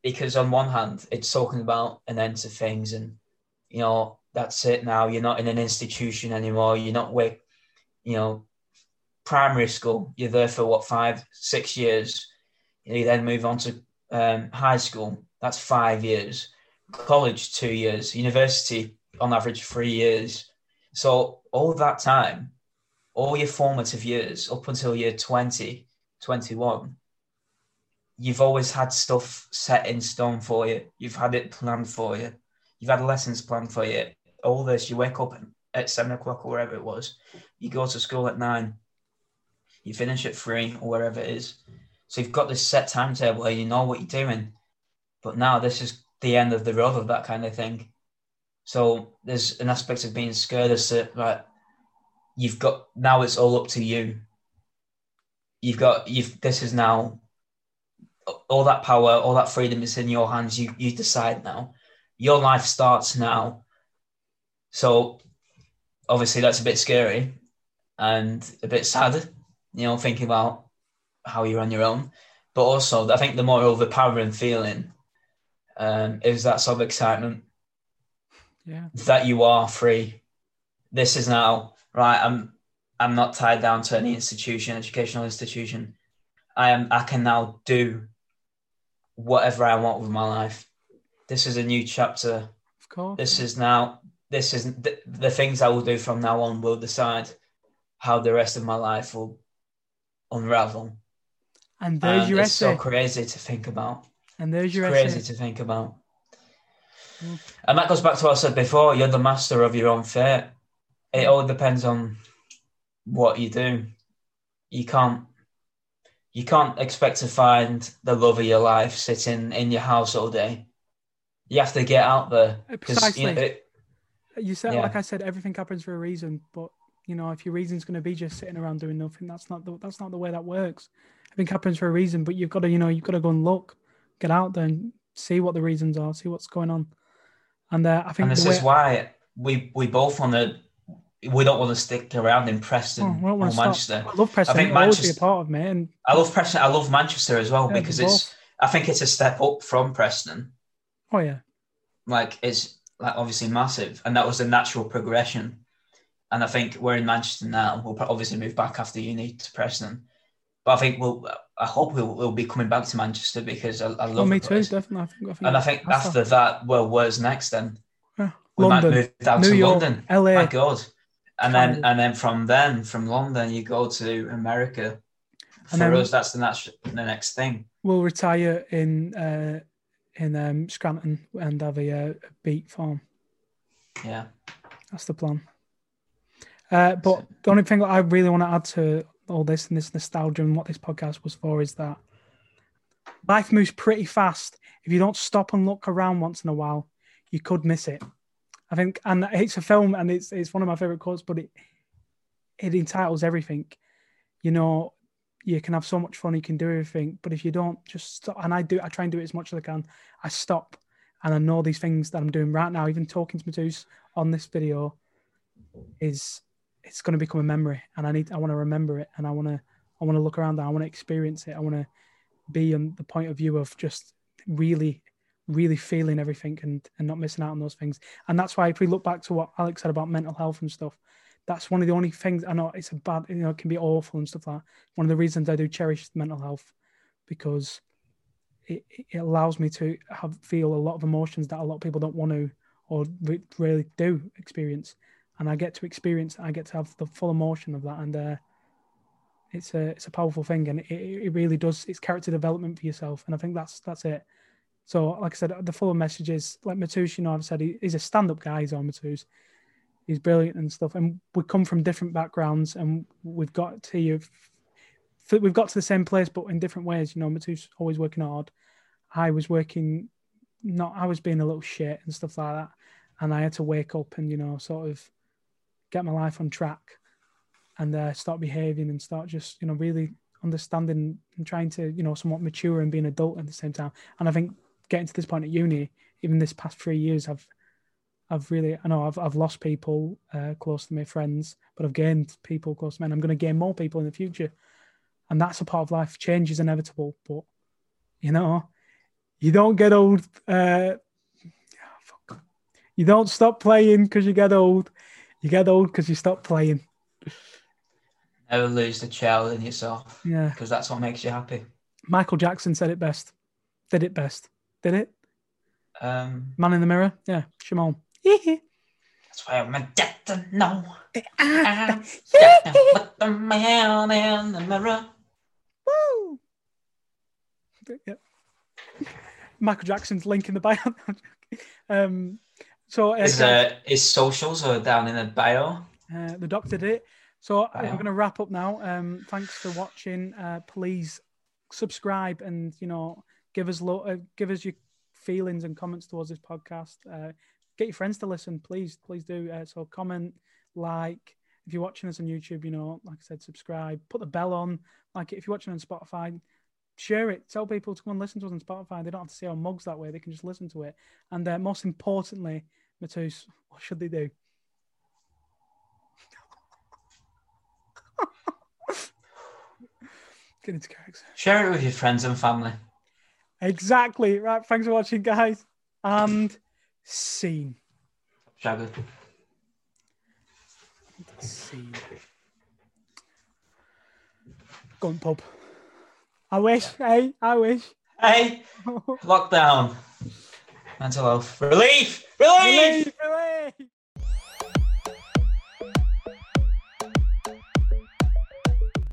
[SPEAKER 2] Because on one hand, it's talking about an end to things, and you know that's it now. You're not in an institution anymore. You're not with, you know, primary school. You're there for what five, six years. You then move on to um, high school. That's five years. College, two years. University, on average, three years. So all that time, all your formative years up until year 20, 21, you've always had stuff set in stone for you. You've had it planned for you. You've had lessons planned for you. All this, you wake up at seven o'clock or wherever it was. You go to school at nine. You finish at three or wherever it is. So you've got this set timetable where you know what you're doing. But now this is the end of the road of that kind of thing. So there's an aspect of being scared as to like you've got now it's all up to you. You've got you've this is now all that power, all that freedom is in your hands. You you decide now. Your life starts now. So obviously that's a bit scary and a bit sad, you know, thinking about how you're on your own. But also I think the more overpowering feeling um, is that sort of excitement
[SPEAKER 1] Yeah.
[SPEAKER 2] that you are free. This is now right. I'm I'm not tied down to any institution, educational institution. I am. I can now do whatever I want with my life. This is a new chapter.
[SPEAKER 1] Of course.
[SPEAKER 2] This is now. This is the, the things I will do from now on. Will decide how the rest of my life will unravel.
[SPEAKER 1] and there's
[SPEAKER 2] And
[SPEAKER 1] your
[SPEAKER 2] it's
[SPEAKER 1] essay.
[SPEAKER 2] so crazy to think about.
[SPEAKER 1] and there's
[SPEAKER 2] It's crazy
[SPEAKER 1] essay.
[SPEAKER 2] to think about. And that goes back to what I said before. You're the master of your own fate. It all depends on what you do. You can't you can't expect to find the love of your life sitting in your house all day. You have to get out there.
[SPEAKER 1] Precisely.
[SPEAKER 2] You know, it,
[SPEAKER 1] You said,
[SPEAKER 2] Yeah.
[SPEAKER 1] like I said, everything happens for a reason. But you know, if your reason's going to be just sitting around doing nothing, that's not the that's not the way that works. Everything happens for a reason, but you've got to, you know, you've got to go and look, get out there and see what the reasons are, see what's going on. And uh, I think
[SPEAKER 2] and this
[SPEAKER 1] way,
[SPEAKER 2] is why we we both want to. We don't want to stick around in Preston
[SPEAKER 1] Oh,
[SPEAKER 2] or Manchester.
[SPEAKER 1] stop. I love Preston. I
[SPEAKER 2] think
[SPEAKER 1] think always be a
[SPEAKER 2] Manchester-
[SPEAKER 1] part of me. And
[SPEAKER 2] I love Preston. I love Manchester as well
[SPEAKER 1] Yeah,
[SPEAKER 2] because it's. I think it's a step up from Preston.
[SPEAKER 1] oh yeah,
[SPEAKER 2] like it's like obviously massive, and that was a natural progression. And I think we're in Manchester now. We'll obviously move back after uni to Preston, but I think we'll. I hope we'll, we'll be coming back to Manchester because I, I love.
[SPEAKER 1] oh, me too,
[SPEAKER 2] place.
[SPEAKER 1] definitely. I think, I think,
[SPEAKER 2] And I think after that, well, where's next then?
[SPEAKER 1] Yeah.
[SPEAKER 2] We
[SPEAKER 1] London,
[SPEAKER 2] might move down
[SPEAKER 1] New
[SPEAKER 2] to
[SPEAKER 1] York,
[SPEAKER 2] London.
[SPEAKER 1] LA.
[SPEAKER 2] My God. And then and then from then from London you go to America. For
[SPEAKER 1] And then-
[SPEAKER 2] us, that's the next the next thing.
[SPEAKER 1] we'll retire in uh, in um, Scranton and have a, uh, a beet farm.
[SPEAKER 2] Yeah.
[SPEAKER 1] That's the plan. Uh, but the only thing that I really want to add to all this and this nostalgia and what this podcast was for is that life moves pretty fast. If you don't stop and look around once in a while, you could miss it. I think, and it's a film, and it's it's one of my favorite quotes, but it it entitles everything. You know, you can have so much fun, you can do everything, but if you don't just stop, and I do, I try and do it as much as I can. I stop, and I know these things that I'm doing right now, even talking to Matus on this video, is it's going to become a memory, and I need, I want to remember it, and I want to, I want to look around, and I want to experience it, I want to be on the point of view of just really really feeling everything and, and not missing out on those things. And that's why if we look back to what Alex said about mental health and stuff, that's one of the only things I know it's a bad, you know, it can be awful and stuff like that. One of the reasons I do cherish mental health because it, it allows me to have feel a lot of emotions that a lot of people don't want to or re- really do experience. And I get to experience, I get to have the full emotion of that. And uh, it's a it's a powerful thing, and it, it really does. It's character development for yourself, and I think that's that's it. So, like I said, the full message is like Matus, you know, I've said he, he's a stand up guy, he's on Matus. He's brilliant and stuff. And we come from different backgrounds and we've got to you, we've got to the same place, but in different ways. You know, Matus always working hard. I was working, not, I was being a little shit and stuff like that. And I had to wake up and, you know, sort of get my life on track and uh, start behaving and start just, you know, really understanding and trying to, you know, somewhat mature and be an adult at the same time. And I think getting to this point at uni, even this past three years, I've I've really I know I've I've lost people uh, close to me, friends, but I've gained people close to me, and I'm going to gain more people in the future, and that's a part of life. Change is inevitable, but you know, you don't get old. Uh, you don't stop playing because you get old. You get old because you stop playing.
[SPEAKER 2] Never lose the child in yourself.
[SPEAKER 1] Yeah,
[SPEAKER 2] because that's what makes you happy.
[SPEAKER 1] Michael Jackson said it best. Did it best. Did it?
[SPEAKER 2] Um,
[SPEAKER 1] Man in the mirror. Yeah, Shimon.
[SPEAKER 2] that's why I'm a get to know. I'm put the man in the mirror.
[SPEAKER 1] Woo! Yeah. Michael Jackson's link in the bio. *laughs* um, so uh,
[SPEAKER 2] His, uh, his socials are down in the bio.
[SPEAKER 1] uh, the doctor did it. So we're going to wrap up now. Um, thanks for watching. Uh, please subscribe and you know give us lo- uh, give us your feelings and comments towards this podcast. Uh, get your friends to listen, please, please do. Uh, so comment, like. If you're watching us on YouTube, you know, like I said, subscribe. Put the bell on. Like if you're watching on Spotify, share it. Tell people to come and listen to us on Spotify. They don't have to see our mugs that way. They can just listen to it. And uh, most importantly, Matus, what should they do? Get into character.
[SPEAKER 2] Share it with your friends and family.
[SPEAKER 1] Exactly. Right. Thanks for watching, guys. And scene.
[SPEAKER 2] Shaggy.
[SPEAKER 1] Scene. Go on, pub. I wish, hey, I wish.
[SPEAKER 2] Hey, lockdown. Mental health. Relief! Relief!
[SPEAKER 1] Relief, relief.